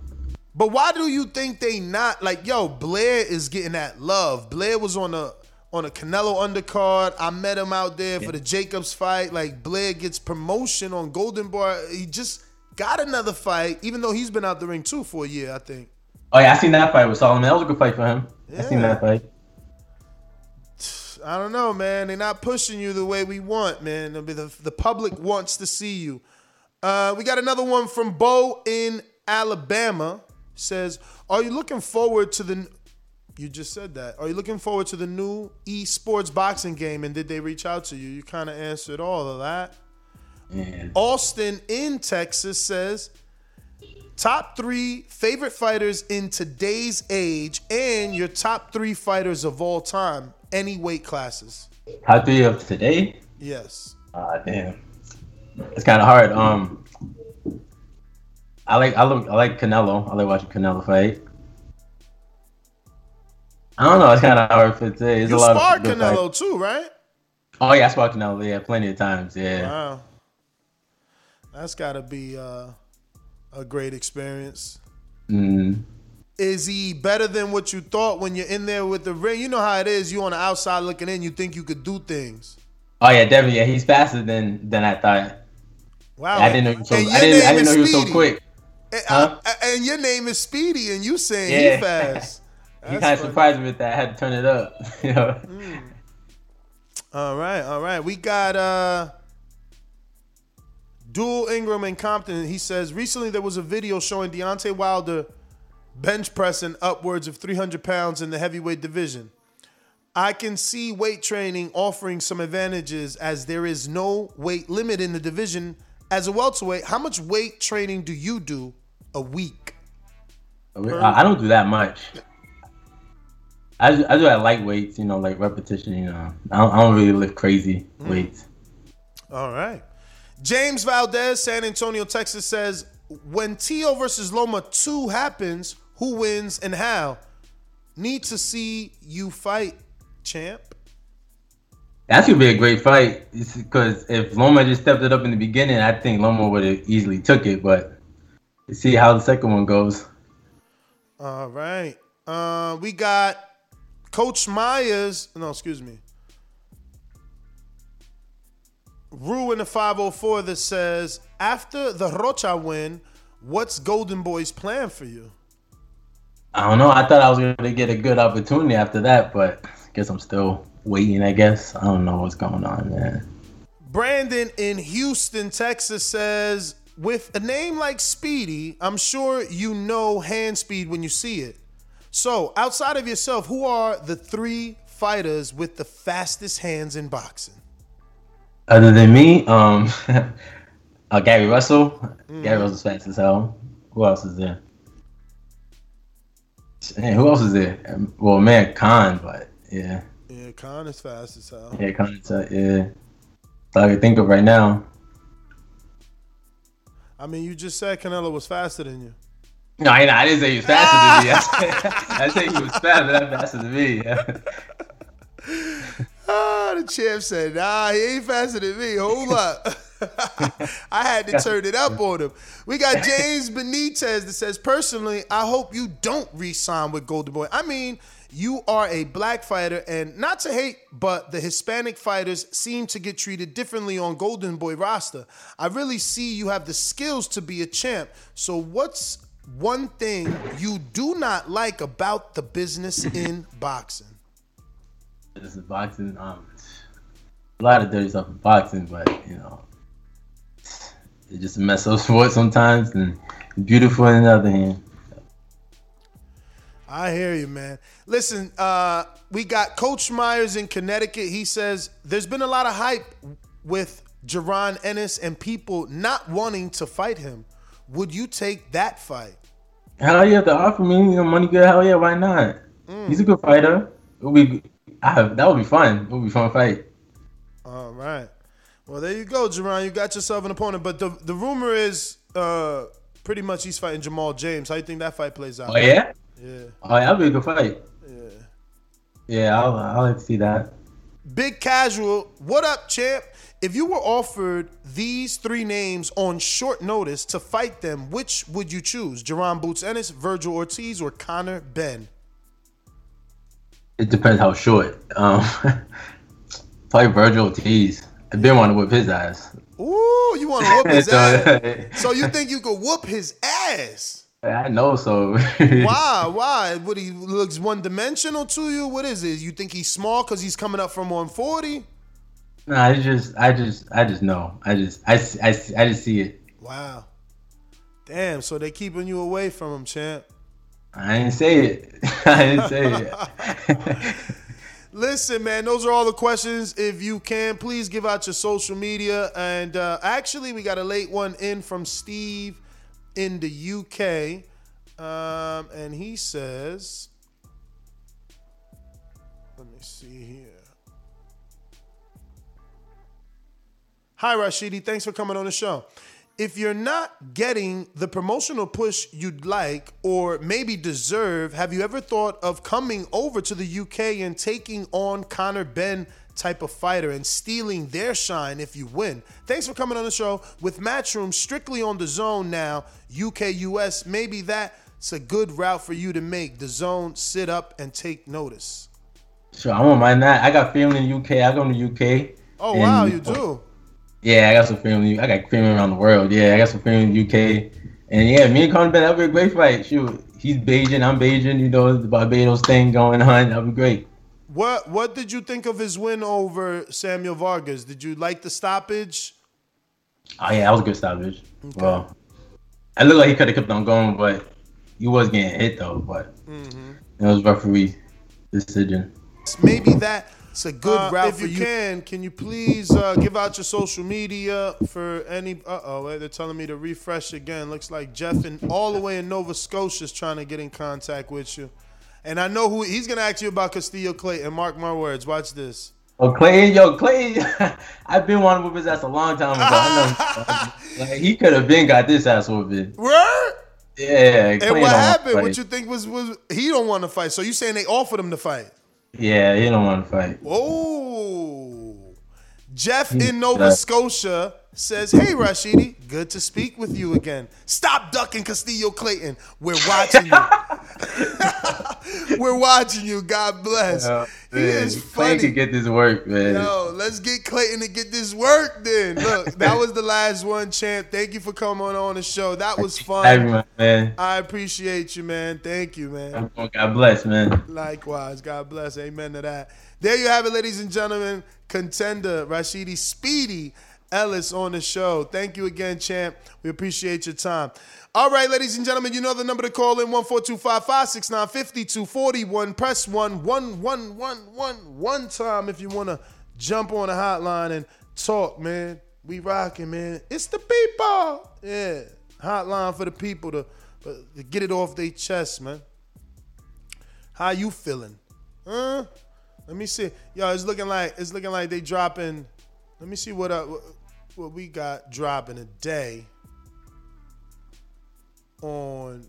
But why do you think they not like yo? Blair is getting that love. Blair was on a on a Canelo undercard. I met him out there for the Jacobs fight. Like Blair gets promotion on Golden Boy. He just got another fight, even though he's been out the ring too for a year. I think. Oh yeah, I seen that fight with Solomon. That was a good fight for him. I seen that fight. I don't know, man. They're not pushing you the way we want, man. The, the public wants to see you. Uh, we got another one from Bo in Alabama. Says, "Are you looking forward to the?" You just said that. Are you looking forward to the new esports boxing game? And did they reach out to you? You kind of answered all of that. Yeah. Austin in Texas says, top three favorite fighters in today's age and your top three fighters of all time, any weight classes. Top three of today? Yes. Ah, damn. It's kind of hard. Um, I like I look I like Canelo. I like watching Canelo fight. I don't know. It's kind of hard for today. It's you a lot sparred of Canelo fights. too, right? Oh yeah, I sparred Canelo. Yeah, plenty of times. Yeah. Wow. That's got to be uh, a great experience. Mm. Is he better than what you thought when you're in there with the ring? You know how it is. You on the outside looking in. You think you could do things. Oh yeah, definitely. Yeah, he's faster than than I thought. Wow. I didn't know he was so. I didn't. I didn't know he was so quick. And, Huh? uh, and your name is Speedy, and you saying Yeah. he fast. He kind of surprised me with that. I had to turn it up. you know. All right, all right. We got uh Dual Ingram and Compton. He says recently there was a video showing Deontay Wilder bench pressing upwards of 300 pounds in the heavyweight division. I can see weight training offering some advantages as there is no weight limit in the division. As a welterweight, how much weight training do you do a week? I I don't do that much. I do, I do at light weights, you know, like repetition. You know, I don't, I don't really lift crazy Mm. weights. All right. James Valdez, San Antonio, Texas says, when Teo versus Loma 2 happens, who wins and how? Need to see you fight, champ. That's gonna be a great fight because if Loma just stepped it up in the beginning, I think Loma would have easily took it. But see how the second one goes. All right. Uh, we got Coach Myers. No, excuse me. Rue in the 504 that says, after the Rocha win, what's Golden Boy's plan for you? I don't know. I thought I was gonna get a good opportunity after that, but I guess I'm still waiting. I guess I don't know what's going on, man. Brandon in Houston, Texas says, with a name like Speedy, I'm sure you know hand speed when you see it. So, outside of yourself, who are the three fighters with the fastest hands in boxing? Other than me, um, uh, Gary Russell. Mm-hmm. Gary Russell's fast as hell. Who else is there? Man, who else is there? Um, Well, man, Khan, but yeah, Yeah, Khan is fast as hell. yeah, Khan's uh, yeah. That's all I can think of right now. I mean, you just said Canelo was faster than you. No, I, I didn't say he was faster than me. I said, I said he was faster, not faster than me. Ah, the champ said, nah, he ain't faster than me. Hold up. I had to turn it up on him. We got James Benitez that says, personally, I hope you don't re-sign with Golden Boy. I mean, you are a black fighter, and not to hate, but the Hispanic fighters seem to get treated differently on Golden Boy roster. I really see you have the skills to be a champ. So what's one thing you do not like about the business in boxing? This is boxing. Um, a lot of dirty stuff in boxing, but you know, it's just a mess up sport sometimes, and beautiful on the other hand. I hear you, man. Listen, uh, we got Coach Myers in Connecticut. He says there's been a lot of hype with Jaron Ennis and people not wanting to fight him. Would you take that fight? Hell yeah, if they offer me you know, money good, hell yeah, why not? He's a good fighter. It would be, that would be fun. It would be a fun fight. All right. Well, there you go, Jerron. You got yourself an opponent. But the the rumor is uh, pretty much he's fighting Jamal James. How you think that fight plays out? Oh yeah, Yeah. oh yeah, that'd be a good fight. Yeah. I'll, I'll like to see that. Big Casual, what up, champ? If you were offered these three names on short notice to fight them, which would you choose? Jaron Boots Ennis, Virgil Ortiz, or Conor Benn? It depends how short. Um, probably Virgil Ortiz. I didn't want to whip his ass. Ooh, you want to whoop his ass? So you think you could whoop his ass? I know so. Why? Why? What he looks one dimensional to you? What is it? You think he's small because he's coming up from 140? Nah, I just, I just, I just know. I just, I, I, I just see it. Wow. Damn. So they keeping you away from him, champ. I didn't say it. I didn't say it. Listen, man, those are all the questions. If you can, please give out your social media. And uh, actually, we got a late one in from Steve in the UK. Um, and he says, let me see here. Hi, Rashidi. Thanks for coming on the show. If you're not getting the promotional push you'd like or maybe deserve, have you ever thought of coming over to the UK and taking on Conor Benn type of fighter and stealing their shine if you win? Thanks for coming on the show. With Matchroom strictly on DAZN now, UK US, maybe that's a good route for you to make. The zone, sit up and take notice. Sure, I won't mind that. I got family in the UK. I go to the UK. Oh, and- wow, you do? Yeah, I got some family. I got family around the world. Yeah, I got some family in the UK. And yeah, me and Conor Benn, that'd be a great fight. Shoot, he's Bajan, I'm Bajan. You know, the Barbados thing going on. That'd be great. What What did you think of his win over Samuel Vargas? Did you like the stoppage? Oh yeah, that was a good stoppage. Well, I looked like he could have kept on going, but he was getting hit though. But Mm-hmm. it was referee decision. Maybe that's a good Uh, route if for you you. Can can you please uh, give out your social media for any? Uh oh, they're telling me to refresh again. Looks like Jeff and all the way in Nova Scotia is trying to get in contact with you. And I know who he's gonna ask you about Custio Clayton. Mark my words. Watch this. Oh, Clay, yo, Clay, I've been wanting to whip his ass a long time ago. I know. like, he could have been got this ass whooping. Word? Yeah. And Clay what happened? What you think was was he don't want to fight? So you saying they offered him to fight? Yeah, he don't want to fight. Oh, Jeff in Nova. Scotia says, "Hey Rashidi, good to speak with you again. Stop ducking Custio Clayton. We're watching you. We're watching you. God bless. He man, is Clay funny. could get this work, man. Yo, let's get Clayton to get this work. Then look, that was the last one, champ. Thank you for coming on the show. That was fun. Everyone, man. I appreciate you, man. Thank you, man. God bless, man. Likewise. God bless. Amen to that. There you have it, ladies and gentlemen. Contender Rashidi Speedy Ellis on the show. Thank you again, champ. We appreciate your time. All right, ladies and gentlemen, you know the number to call in 14255695241. Press 1 1 1 1 1 one time if you want to jump on the hotline and talk, man. We rocking, man. It's the people. Yeah. Hotline for the people to, to get it off their chest, man. How you feeling? Huh? Let me see. Yo, it's looking like it's looking like they dropping. Let me see what uh, what, we got dropping today on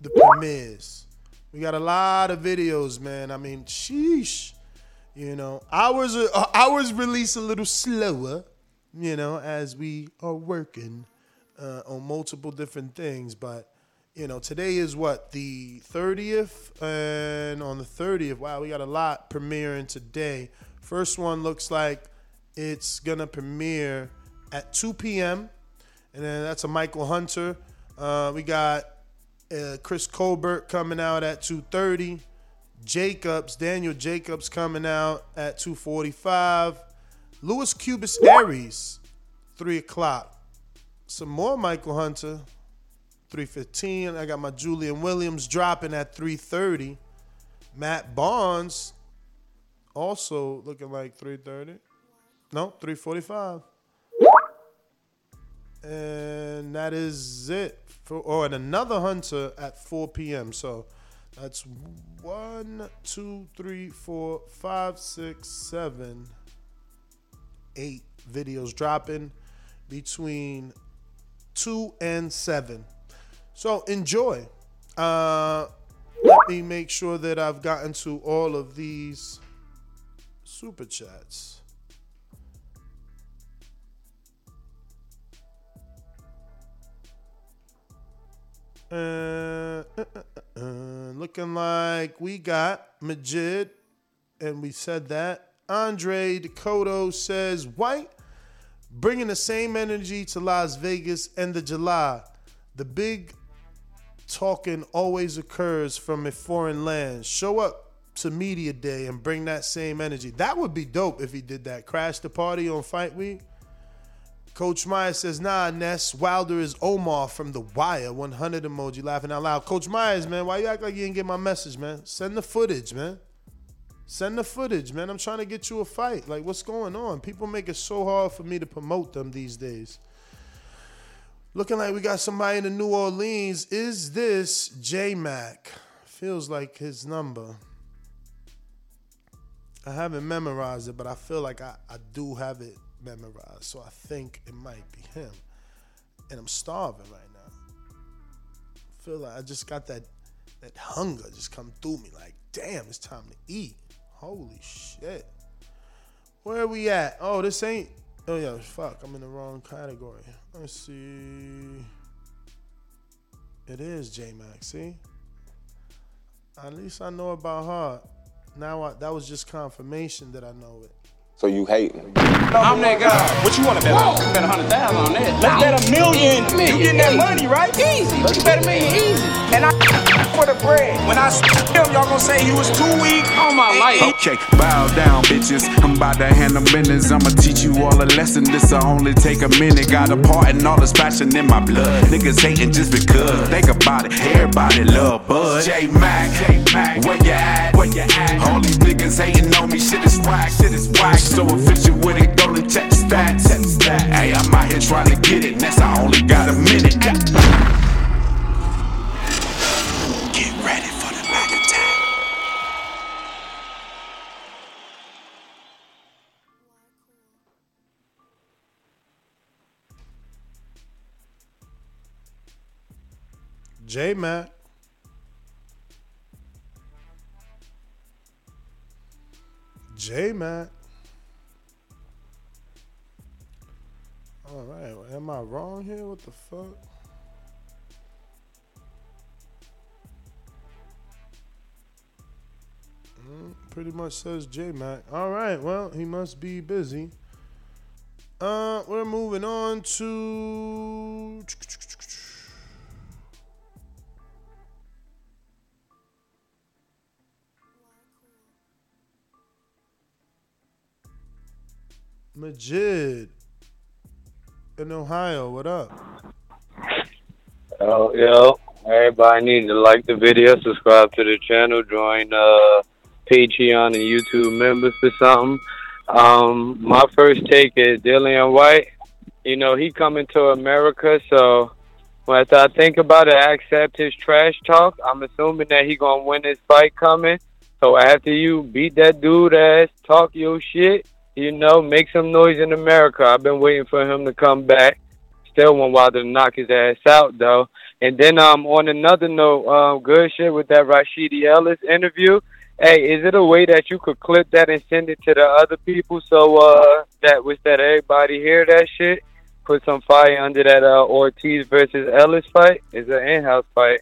the premieres. We got a lot of videos, man. I mean, sheesh. You know, ours are, uh, ours release a little slower. You know, as we are working uh, on multiple different things, but you know, today is what the 30th, and on the 30th, wow, we got a lot premiering today. First one looks like it's gonna premiere at 2 p.m. and then that's a Michael Hunter. Uh, we got uh, Chris Colbert coming out at 2:30. Jacobs, Daniel Jacobs coming out at 2:45. Louis Cubis Aries, three o'clock. Some more Michael Hunter, 315. I got my Julian Williams dropping at 330. Matt Barnes also looking like 330. No, 345. And that is it. For, oh, and another Hunter at 4 p.m. So that's one, two, three, four, five, six, seven, eight videos dropping between two and seven. So enjoy. Uh, let me make sure that I've gotten to all of these super chats. Uh, uh, uh, uh, uh, looking like we got Majid, and we said that. Andre Dakota says Whyte, bringing the same energy to Las Vegas and the July. The big talking always occurs from a foreign land. Show up to media day and bring that same energy. That would be dope if he did that. Crash the party on fight week. Coach Myers says, nah, Ness, Wilder is Omar from The Wire. 100 emoji laughing out loud. Coach Myers, man, why you act like you didn't get my message, man? Send the footage, man. Send the footage, man. I'm trying to get you a fight. Like, what's going on? People make it so hard for me to promote them these days. Looking like we got somebody in the New Orleans. Is this J Mac? Feels like his number. I haven't memorized it, but I feel like I, I do have it memorized. So I think it might be him. And I'm starving right now. feel like I just got that that hunger just come through me. Like, damn, it's time to eat. Holy shit. Where are we at? Oh, this ain't. Oh yeah, fuck. I'm in the wrong category. Let's see. It is J Max. See. At least I know about her. Now I, that was just confirmation that I know it. So you hating? I'm that guy. What you want to bet on? Bet a hundred thousand on that. Let's bet a million. You getting that money, right? Easy. Let's bet a million easy. And I for the bread. When I him, y'all gonna say he was too weak on my life. Okay, bow down, bitches. I'm about to handle business. I'ma teach you all a lesson. This'll only take a minute. Got a part in all this passion in my blood. Niggas hating just because. Think about it. Everybody love Bud. J Mac, J Mac, where you at? Where you at? All these niggas hating on me. Shit is whack. Shit is whack. So official with it. Go to check the stats. Check the. Hey, I'm out here trying to get it. Next, I only got a minute. J Mac. J Mac. All right, am I wrong here? What the fuck? Mm, pretty much says J Mac. All right, well, he must be busy. Uh, we're moving on to. Majid in Ohio. What up? Yo, yo, everybody need to like the video, subscribe to the channel, join uh, Patreon and YouTube members for something. Um, my first take is Dillian Whyte. You know, he coming to America, so when I think about it, I accept his trash talk. I'm assuming that he gonna win this fight coming. So after you beat that dude ass, talk your shit, you know, make some noise in America. I've been waiting for him to come back. Still want Wilder to knock his ass out though. And then um on another note, um good shit with that Rashidi Ellis interview. Hey, is it a way that you could clip that and send it to the other people so uh that was that everybody hear that shit? Put some fire under that uh Ortiz versus Ellis fight. It's an in-house fight.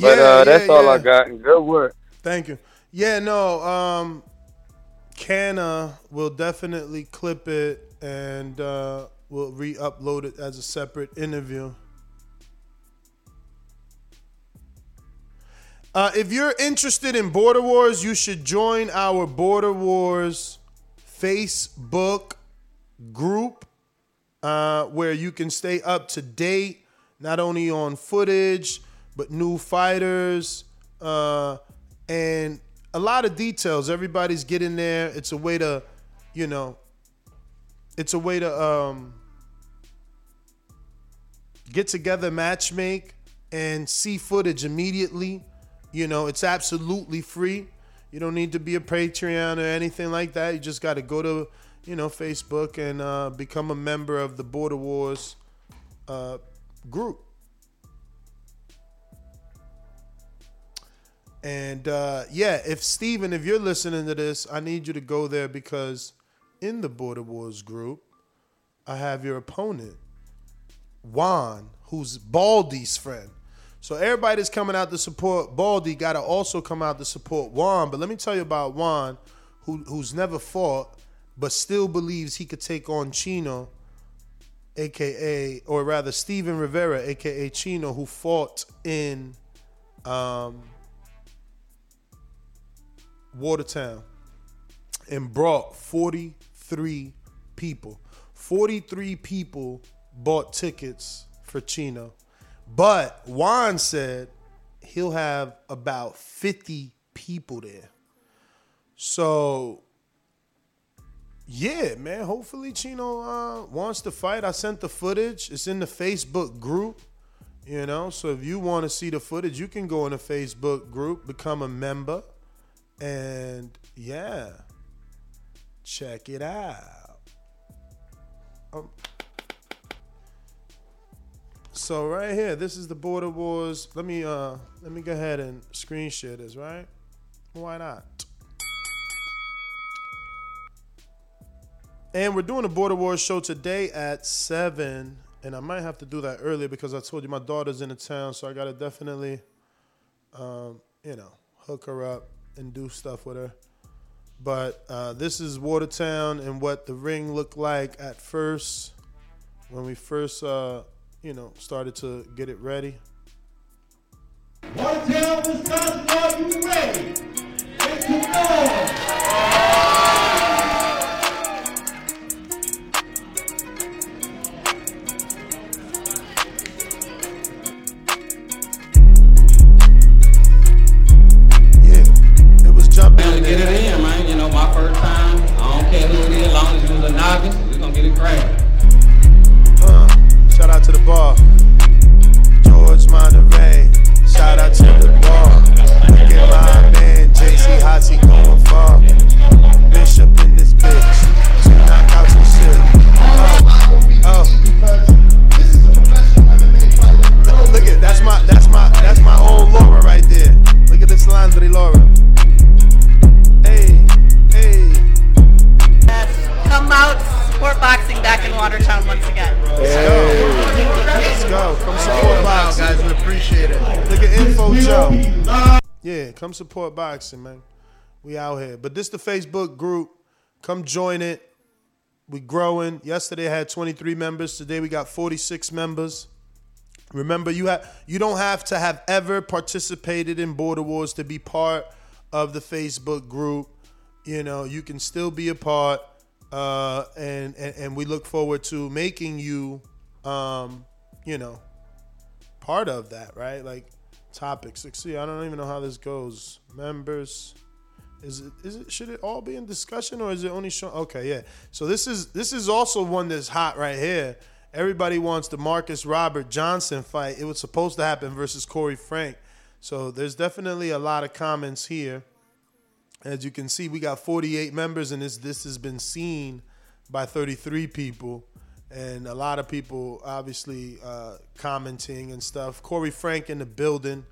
but Yeah, uh that's yeah, all I got. Good work. Thank you. Yeah, no, um Canna will definitely clip it and uh we'll re-upload it as a separate interview. Uh, if you're interested in Border Wars, you should join our Border Wars Facebook group uh, where you can stay up to date, not only on footage, but new fighters uh, and a lot of details. Everybody's getting there. It's a way to, you know, it's a way to um, get together, match make, and see footage immediately. You know, it's absolutely free. You don't need to be a Patreon or anything like that. You just got to go to, you know, Facebook and uh, become a member of the Border Wars uh, group. And uh, yeah, if Steven, if you're listening to this, I need you to go there because in the Border Wars group, I have your opponent, Juan, who's Baldy's friend. So everybody that's coming out to support Baldy got to also come out to support Juan. But let me tell you about Juan, who who's never fought, but still believes he could take on Chino, aka, or rather Steven Rivera, aka Chino, who fought in um, Watertown and brought 43 people. 43 people bought tickets for Chino. But Juan said he'll have about 50 people there. So yeah, man. Hopefully Chino uh, wants to fight. I sent the footage. It's in the Facebook group. You know, so if you want to see the footage, you can go in the Facebook group, become a member, and yeah, check it out. Um, so right here, this is the Border Wars. Let me uh let me go ahead and screen share this, right? Why not? And we're doing a Border Wars show today at seven, and I might have to do that earlier because I told you my daughter's in the town, so I gotta definitely, um, you know, hook her up and do stuff with her. But uh, this is Watertown and what the ring looked like at first when we first, uh, you know, started to get it ready. Watertown, Wisconsin, are you ready? Some noise! Boxing back in Watertown once again. Let's go. Let's go. Come support boxing. guys. We appreciate it. Look at Info Joe. Yeah, come support boxing, man. We out here. But this the Facebook group. Come join it. We growing. Yesterday I had 23 members. Today we got 46 members. Remember, you have you don't have to have ever participated in Border Wars to be part of the Facebook group. You know, you can still be a part, uh, and, and and we look forward to making you, um, you know, part of that, right? Like topics. Like, see, I don't even know how this goes. Members. Is it is it should it all be in discussion or is it only show okay, yeah. So this is this is also one that's hot right here. Everybody wants the Marcus Robert Johnson fight. It was supposed to happen versus Corey Frank. So there's definitely a lot of comments here. As you can see, we got 48 members, and this this has been seen by 33 people, and a lot of people obviously uh, commenting and stuff. Corey Frank in the building,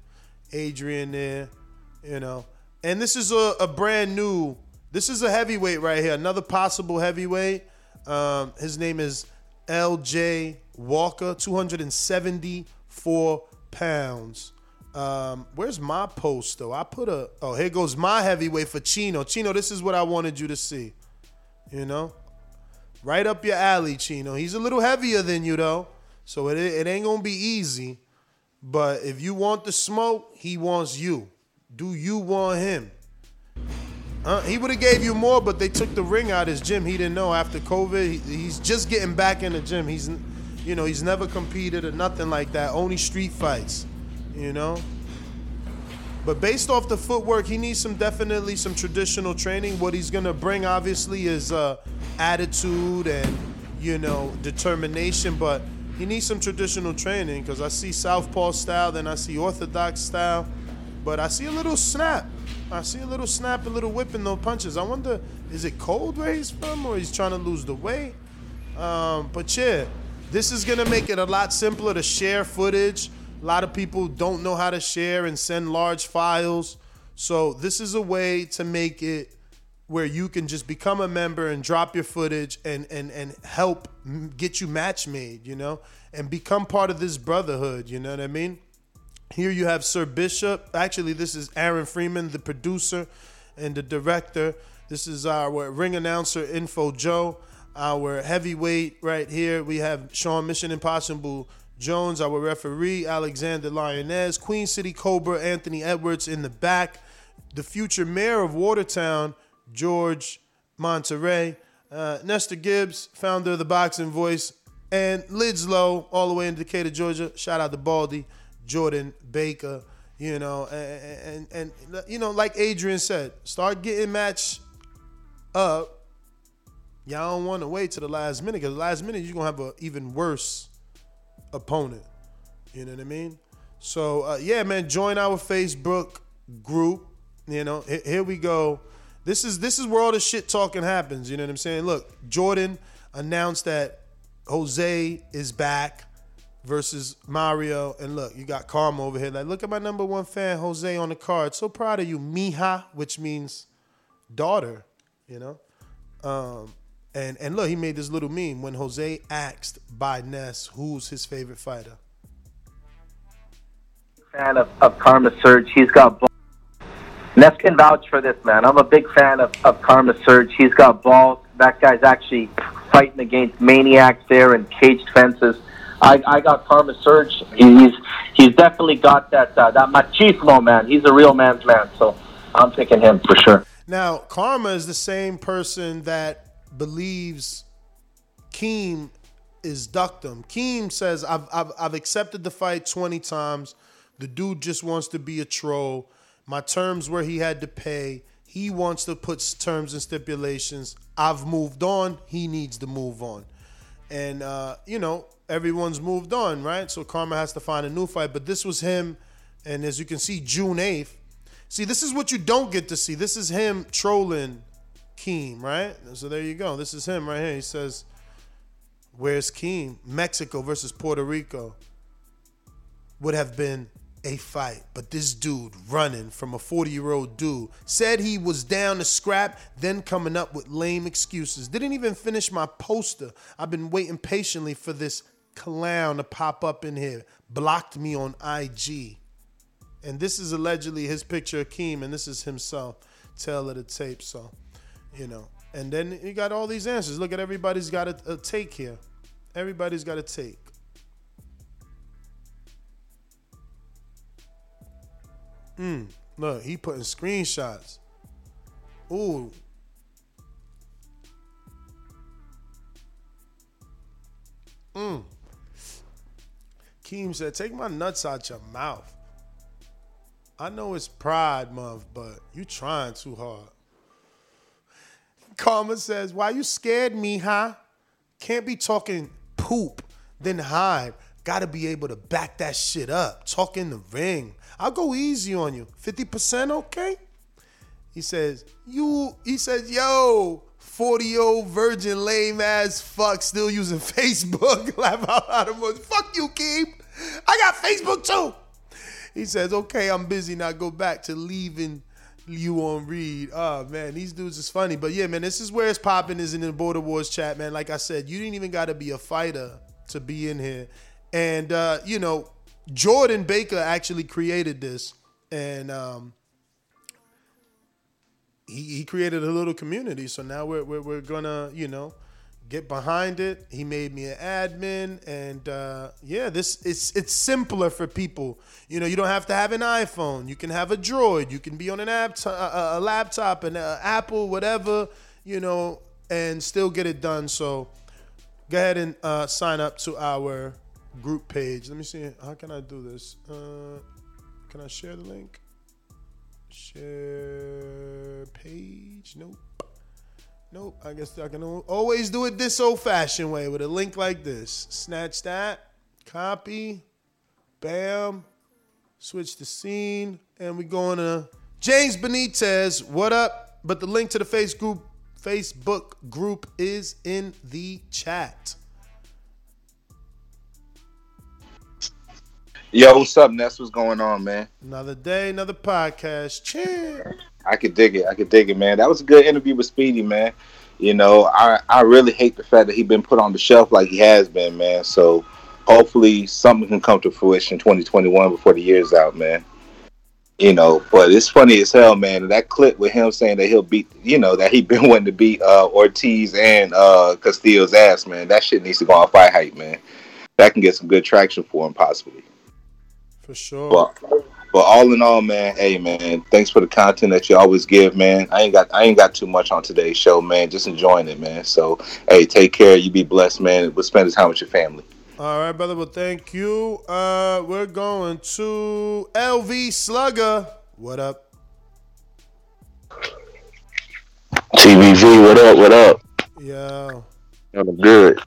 Adrian there, you know, and this is a, a brand new. This is a heavyweight right here, another possible heavyweight. Um, his name is L.J. Walker, 274 pounds. Um, where's my post though? I put a oh here goes my heavyweight for Chino. Chino, this is what I wanted you to see. You know, right up your alley, Chino. He's a little heavier than you though, so it it ain't gonna be easy. But if you want the smoke, he wants you. Do you want him? Uh, he would have gave you more, but they took the ring out of his gym. He didn't know after COVID. He, he's just getting back in the gym. He's, you know, he's never competed or nothing like that. Only street fights, you know. But based off the footwork, he needs some definitely some traditional training. What he's gonna bring, obviously, is uh, attitude and you know determination. But he needs some traditional training because I see southpaw style, then I see orthodox style, but I see a little snap. I see a little snap, a little whipping those punches. I wonder, is it cold where he's from, or he's trying to lose the weight? Um, but yeah, this is gonna make it a lot simpler to share footage. A lot of people don't know how to share and send large files. So this is a way to make it where you can just become a member and drop your footage and and and help get you match made, you know, and become part of this brotherhood. You know what I mean? Here you have Sir Bishop. Actually, this is Aaron Freeman, the producer and the director. This is our ring announcer, Info Joe. Our heavyweight right here, we have Sean Mission Impossible Jones, our referee, Alexander Lioness, Queen City Cobra, Anthony Edwards in the back, the future mayor of Watertown, George Monterey, uh, Nestor Gibbs, founder of the Boxing Voice, and Lids Low, all the way in Decatur, Georgia. Shout out to Baldy. Jordan Baker, you know, and, and, and you know, like Adrian said, start getting matched up Y'all don't want to wait to the last minute because the last minute you're gonna have an even worse opponent. You know what I mean? So uh, yeah, man, join our Facebook group. You know, here, here we go. This is this is where all the shit talking happens. You know what I'm saying? Look, Jordan announced that Jose is back versus Mario, and look, you got Karma over here. Like, look at my number one fan, Jose, on the card. So proud of you, Mija, which means daughter. You know, um, and and look, he made this little meme when Jose asked by Ness who's his favorite fighter. fan of, of Karma Surge. He's got balls. Ness can vouch for this, man. I'm a big fan of, of Karma Surge. He's got balls. That guy's actually fighting against maniacs there and caged fences. I, I got Karma Surge. He's he's definitely got that uh, that machismo, man. He's a real man's man. So I'm picking him for sure. Now, Karma is the same person that believes Keem is ducked him. Keem says, I've, I've, I've accepted the fight 20 times. The dude just wants to be a troll. My terms were he had to pay. He wants to put terms and stipulations. I've moved on. He needs to move on. And, uh, you know, everyone's moved on, right? So Karma has to find a new fight. But this was him. And as you can see, June 8th. See, this is what you don't get to see. This is him trolling Keem, right? So there you go. This is him right here. He says, Where's Keem? Mexico versus Puerto Rico would have been a fight. But this dude running from a 40 year old dude said he was down to scrap, then coming up with lame excuses. Didn't even finish my poster. I've been waiting patiently for this clown to pop up in here. Blocked me on IG. And this is allegedly his picture of Keem, and this is himself. Tell of the tape. So, you know. And then you got all these answers. Look at everybody's got a, a take here. Everybody's got a take. Mm, look, he putting screenshots. Ooh. Mm. Keem said, take my nuts out your mouth. I know it's Pride Month, but you trying too hard. Karma says, why you scared me, huh? Can't be talking poop, then hide. Gotta be able to back that shit up. Talk in the ring. I'll go easy on you. 50% okay? He says, you, he says, yo, 40 year old virgin lame ass fuck still using Facebook. Laugh out loud emoji. Fuck you, Keem. I got Facebook too. He says, okay, I'm busy now. Go back to leaving you on read. Oh man, these dudes is funny. But yeah, man, this is where it's popping is in the Border Wars chat, man. Like I said, you didn't even gotta be a fighter to be in here. And uh, you know, Jordan Baker actually created this. And um he, he created a little community. So now we're, we're, we're gonna, you know, get behind it. He made me an admin, and uh, yeah, this it's it's simpler for people. You know, you don't have to have an iPhone. You can have a Droid. You can be on an app, t- a, a laptop, an uh, Apple, whatever. You know, and still get it done. So go ahead and uh, sign up to our group page. Let me see. How can I do this? Uh, can I share the link? Share page? Nope. Nope. I guess I can always do it this old fashioned way with a link like this. Snatch that, copy, bam, switch the scene, and we're going to James Benitez. What up? But the link to the face group, Facebook group is in the chat. Yo, what's up, Ness? What's going on, man? Another day, another podcast. Cheers. I could dig it. I could dig it, man. That was a good interview with Speedy, man. You know, I, I really hate the fact that he been put on the shelf like he has been, man. So hopefully something can come to fruition 2021 before the year's out, man. You know, but it's funny as hell, man. That clip with him saying that he'll beat, you know, that he been wanting to beat uh, Ortiz and uh, Custio's ass, man. That shit needs to go on fight hype, man. That can get some good traction for him, possibly. For sure. But, but all in all, man, hey man, thanks for the content that you always give, man. I ain't got I ain't got too much on today's show, man. Just enjoying it, man. So hey, take care. You be blessed, man. We'll spend the time with your family. All right, brother. Well, thank you. Uh, we're going to LV Slugger. What up? TVV, what up? What up? Yeah. I'm good.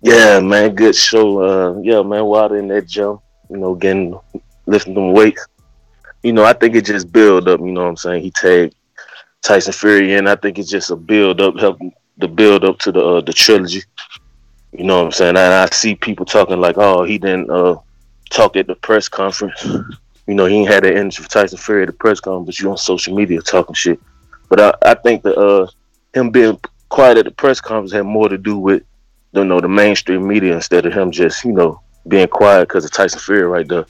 Yeah, man, good show. Uh, yeah, man, Wilder in that jump, you know, getting lifting them weights. You know, I think it just build up. You know what I'm saying? He tagged Tyson Fury in. I think it's just a build up, helping the build up to the uh, the trilogy. You know what I'm saying? And I see people talking like, oh, he didn't uh, talk at the press conference. You know, he ain't had that energy for Tyson Fury at the press conference, but you on social media talking shit. But I, I think that uh, him being quiet at the press conference had more to do with you know the mainstream media instead of him just you know being quiet because of Tyson Fury right there.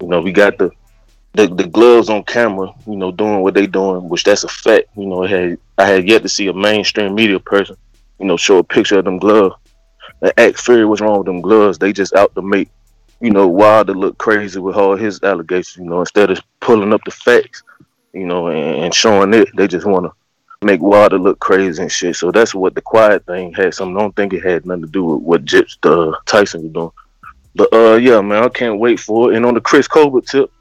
You know, we got the, the the gloves on camera, you know, doing what they doing, which that's a fact. You know, I had I had yet to see a mainstream media person, you know, show a picture of them gloves and ask Fury what's wrong with them gloves. They just out to make, you know, Wilder look crazy with all his allegations. You know, instead of pulling up the facts, you know, and, and showing it, they just want to make Wilder look crazy and shit. So that's what the quiet thing had something. I don't think it had nothing to do with what Jips uh, Tyson was doing. But uh, yeah, man, I can't wait for it. And on the Chris Colbert tip,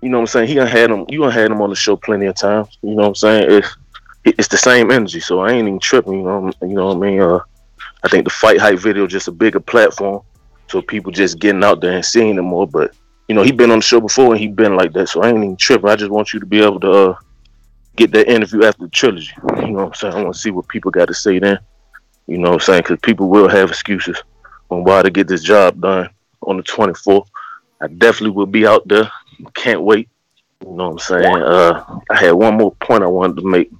you know what I'm saying? He done had him. You done had him on the show plenty of times. You know what I'm saying? It's it's the same energy, so I ain't even tripping. You know, you know what I mean? Uh, I think the fight hype video just a bigger platform, so people just getting out there and seeing him more. But you know, he been on the show before and he been like that, so I ain't even tripping. I just want you to be able to uh, get that interview after the trilogy. You know what I'm saying? I want to see what people got to say then. You know what I'm saying? Because people will have excuses on why to get this job done on the 24th. I definitely will be out there. Can't wait. You know what I'm saying? Uh, I had one more point I wanted to make.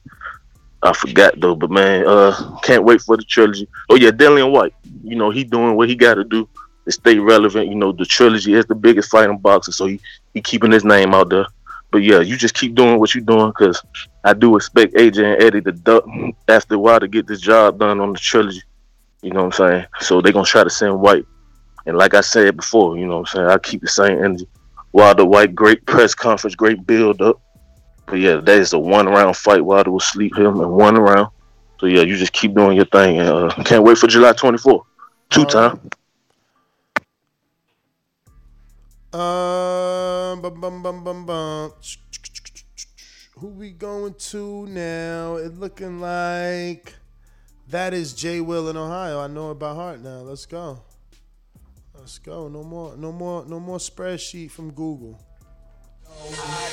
I forgot though, but man, uh, can't wait for the trilogy. Oh yeah, Dillian Whyte. You know he doing what he got to do to stay relevant. You know the trilogy is the biggest fight in boxing, so he he keeping his name out there. But yeah, you just keep doing what you're doing because I do expect AJ and Eddie to duck after a while to get this job done on the trilogy. You know what I'm saying? So they're gonna try to send Whyte. And like I said before, you know what I'm saying, I keep the same energy. Wilder Whyte, great press conference, great build up. But yeah, that is a one round fight. Wilder will sleep him in one round. So yeah, you just keep doing your thing. And uh, can't wait for July 24. Two time. Um, bum, bum, bum, bum, bum. Who we going to now? It looking like that is Jay Will in Ohio. I know it by heart now. Let's go. Let's go. No more, no more, no more spreadsheet from Google.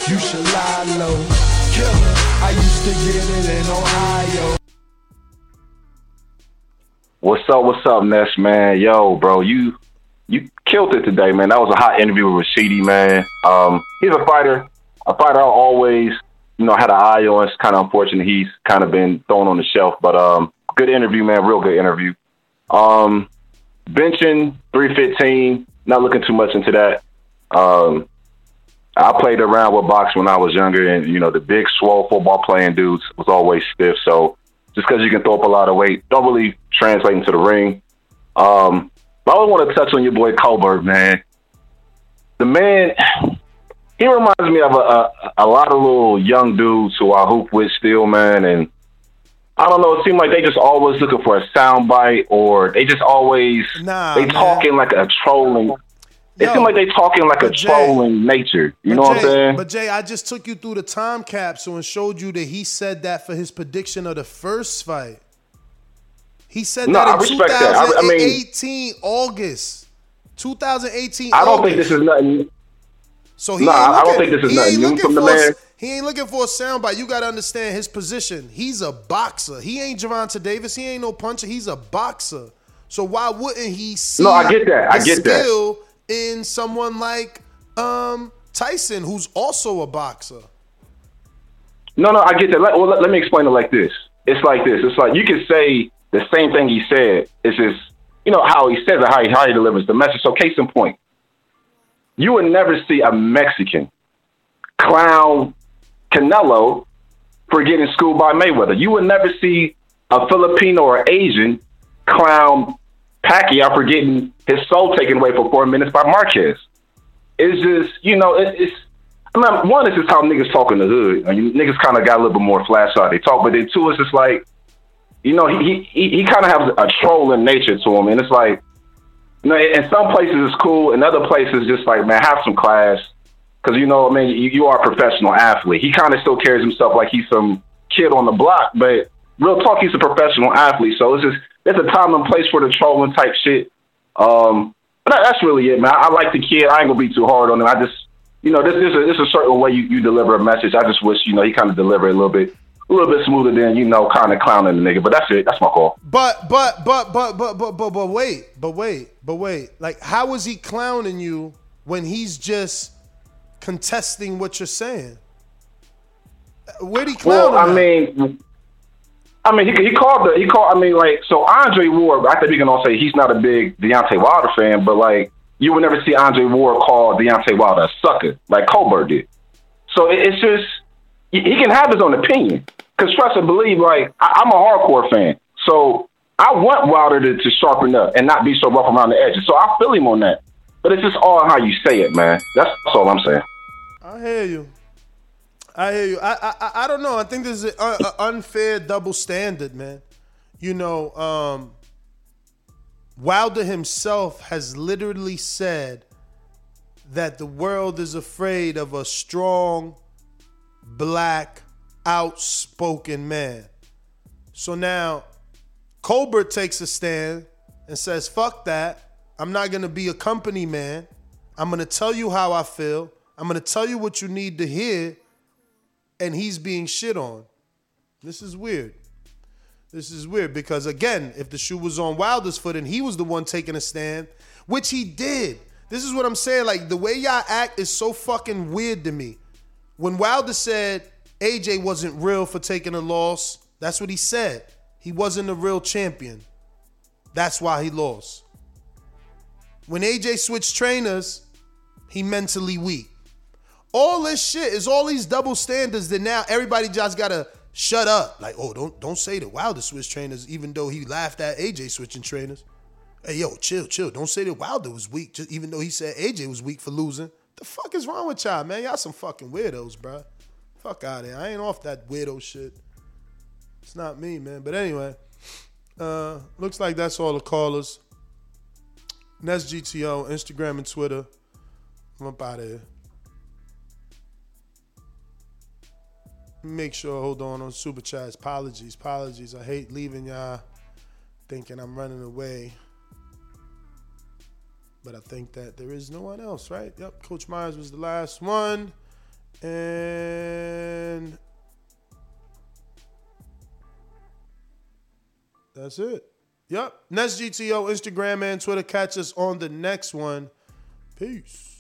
You should lie low. Killer, I used to get it in Ohio. What's up? What's up, Ness, man? Yo, bro, you you killed it today, man. That was a hot interview with Rashidi, man. Um, he's a fighter. A fighter I always, you know, had an eye on. It's kind of unfortunate he's kind of been thrown on the shelf, but um, good interview, man. Real good interview. Um, benching 315. Not looking too much into that. Um, I played around with boxing when I was younger, and you know the big, swole football playing dudes was always stiff. So just because you can throw up a lot of weight, don't really translate into the ring. Um, but I always want to touch on your boy Colbert, man. The man, he reminds me of a, a, a lot of little young dudes who I hoop with still, man. And I don't know, it seems like they just always looking for a soundbite or they just always, nah, they talking like a trolling. It seems like they talking like a Jay, trolling nature. You know Jay, what I'm saying? But Jay, I just took you through the time capsule and showed you that he said that for his prediction of the first fight. He said No, that I in respect that. I- I mean- 2018 August. 2018 I don't August. think this is nothing. So he Nah, I don't looking- think this is nothing new from the for a- man. He ain't looking for a soundbite. You got to understand his position. He's a boxer. He ain't Gervonta Davis. He ain't no puncher. He's a boxer. So why wouldn't he see No, I get that. I get that. in someone like um, Tyson, who's also a boxer? No, no, I get that. Let, well, let, let me explain it like this. It's like this. It's like you can say the same thing he said. It's just, you know, how he says it, how he, how he delivers the message. So, case in point, you would never see a Mexican clown Canelo for getting schooled by Mayweather. You would never see a Filipino or Asian clown Pacquiao for getting his soul taken away for four minutes by Marquez. It's just, you know, it, it's. I mean, one is just how niggas talk in the hood. I mean, niggas kind of got a little bit more flash out they talk, but then two is just like, you know, he he, he kind of has a trolling nature to him, and it's like, know, in some places it's cool, in other places just like, man, have some class, because you know, I mean, you, you are a professional athlete. He kind of still carries himself like he's some kid on the block, but real talk, he's a professional athlete. So it's just it's a time and place for the trolling type shit. Um, but that, that's really it, man. I, I like the kid. I ain't gonna be too hard on him. I just, you know, this this is this is a certain way you, you deliver a message. I just wish you know he kind of deliver it a little bit a little bit smoother than you know kind of clowning the nigga. But that's it. That's my call. But but but but but but but but wait, but wait, but wait. Like, how is he clowning you when he's just contesting what you're saying? Where'd he clown Well, I mean, I mean, he, he called the he called. I mean, like, so Andre Ward. I think we can all say he's not a big Deontay Wilder fan, but like, you would never see Andre Ward call Deontay Wilder a sucker like Colbert did. So it, it's just he, can have his own opinion. Because trust and believe, like, I, I'm a hardcore fan, so I want Wilder to, to sharpen up and not be so rough around the edges. So I feel him on that. But it's just all how you say it, man. That's, that's all I'm saying. I hear you. I hear you. I I- I don't know. I think there's an unfair double standard, man. You know, um, Wilder himself has literally said that the world is afraid of a strong, black, outspoken man. So now Colbert takes a stand and says, fuck that. I'm not going to be a company man. I'm going to tell you how I feel. I'm going to tell you what you need to hear. And he's being shit on. This is weird. This is weird because, again, if the shoe was on Wilder's foot and he was the one taking a stand, which he did. This is what I'm saying. Like, the way y'all act is so fucking weird to me. When Wilder said AJ wasn't real for taking a loss, that's what he said. He wasn't a real champion. That's why he lost. When AJ switched trainers, he mentally weak. All this shit is all these double standards that now everybody just gotta shut up. Like, oh, don't don't say that Wilder switched trainers, even though he laughed at AJ switching trainers. Hey, yo, chill, chill. Don't say that Wilder was weak, just even though he said AJ was weak for losing. The fuck is wrong with y'all, man? Y'all some fucking weirdos, bro. Fuck out of here. I ain't off that weirdo shit. It's not me, man. But anyway, uh, looks like that's all the callers. Nest GTO, Instagram and Twitter. I'm up out of here. Make sure, hold on, on super chats. Apologies, apologies. I hate leaving y'all thinking I'm running away. But I think that there is no one else, right? Yep, Coach Myers was the last one. And that's it. Yep. Next GTO, Instagram and Twitter. Catch us on the next one. Peace.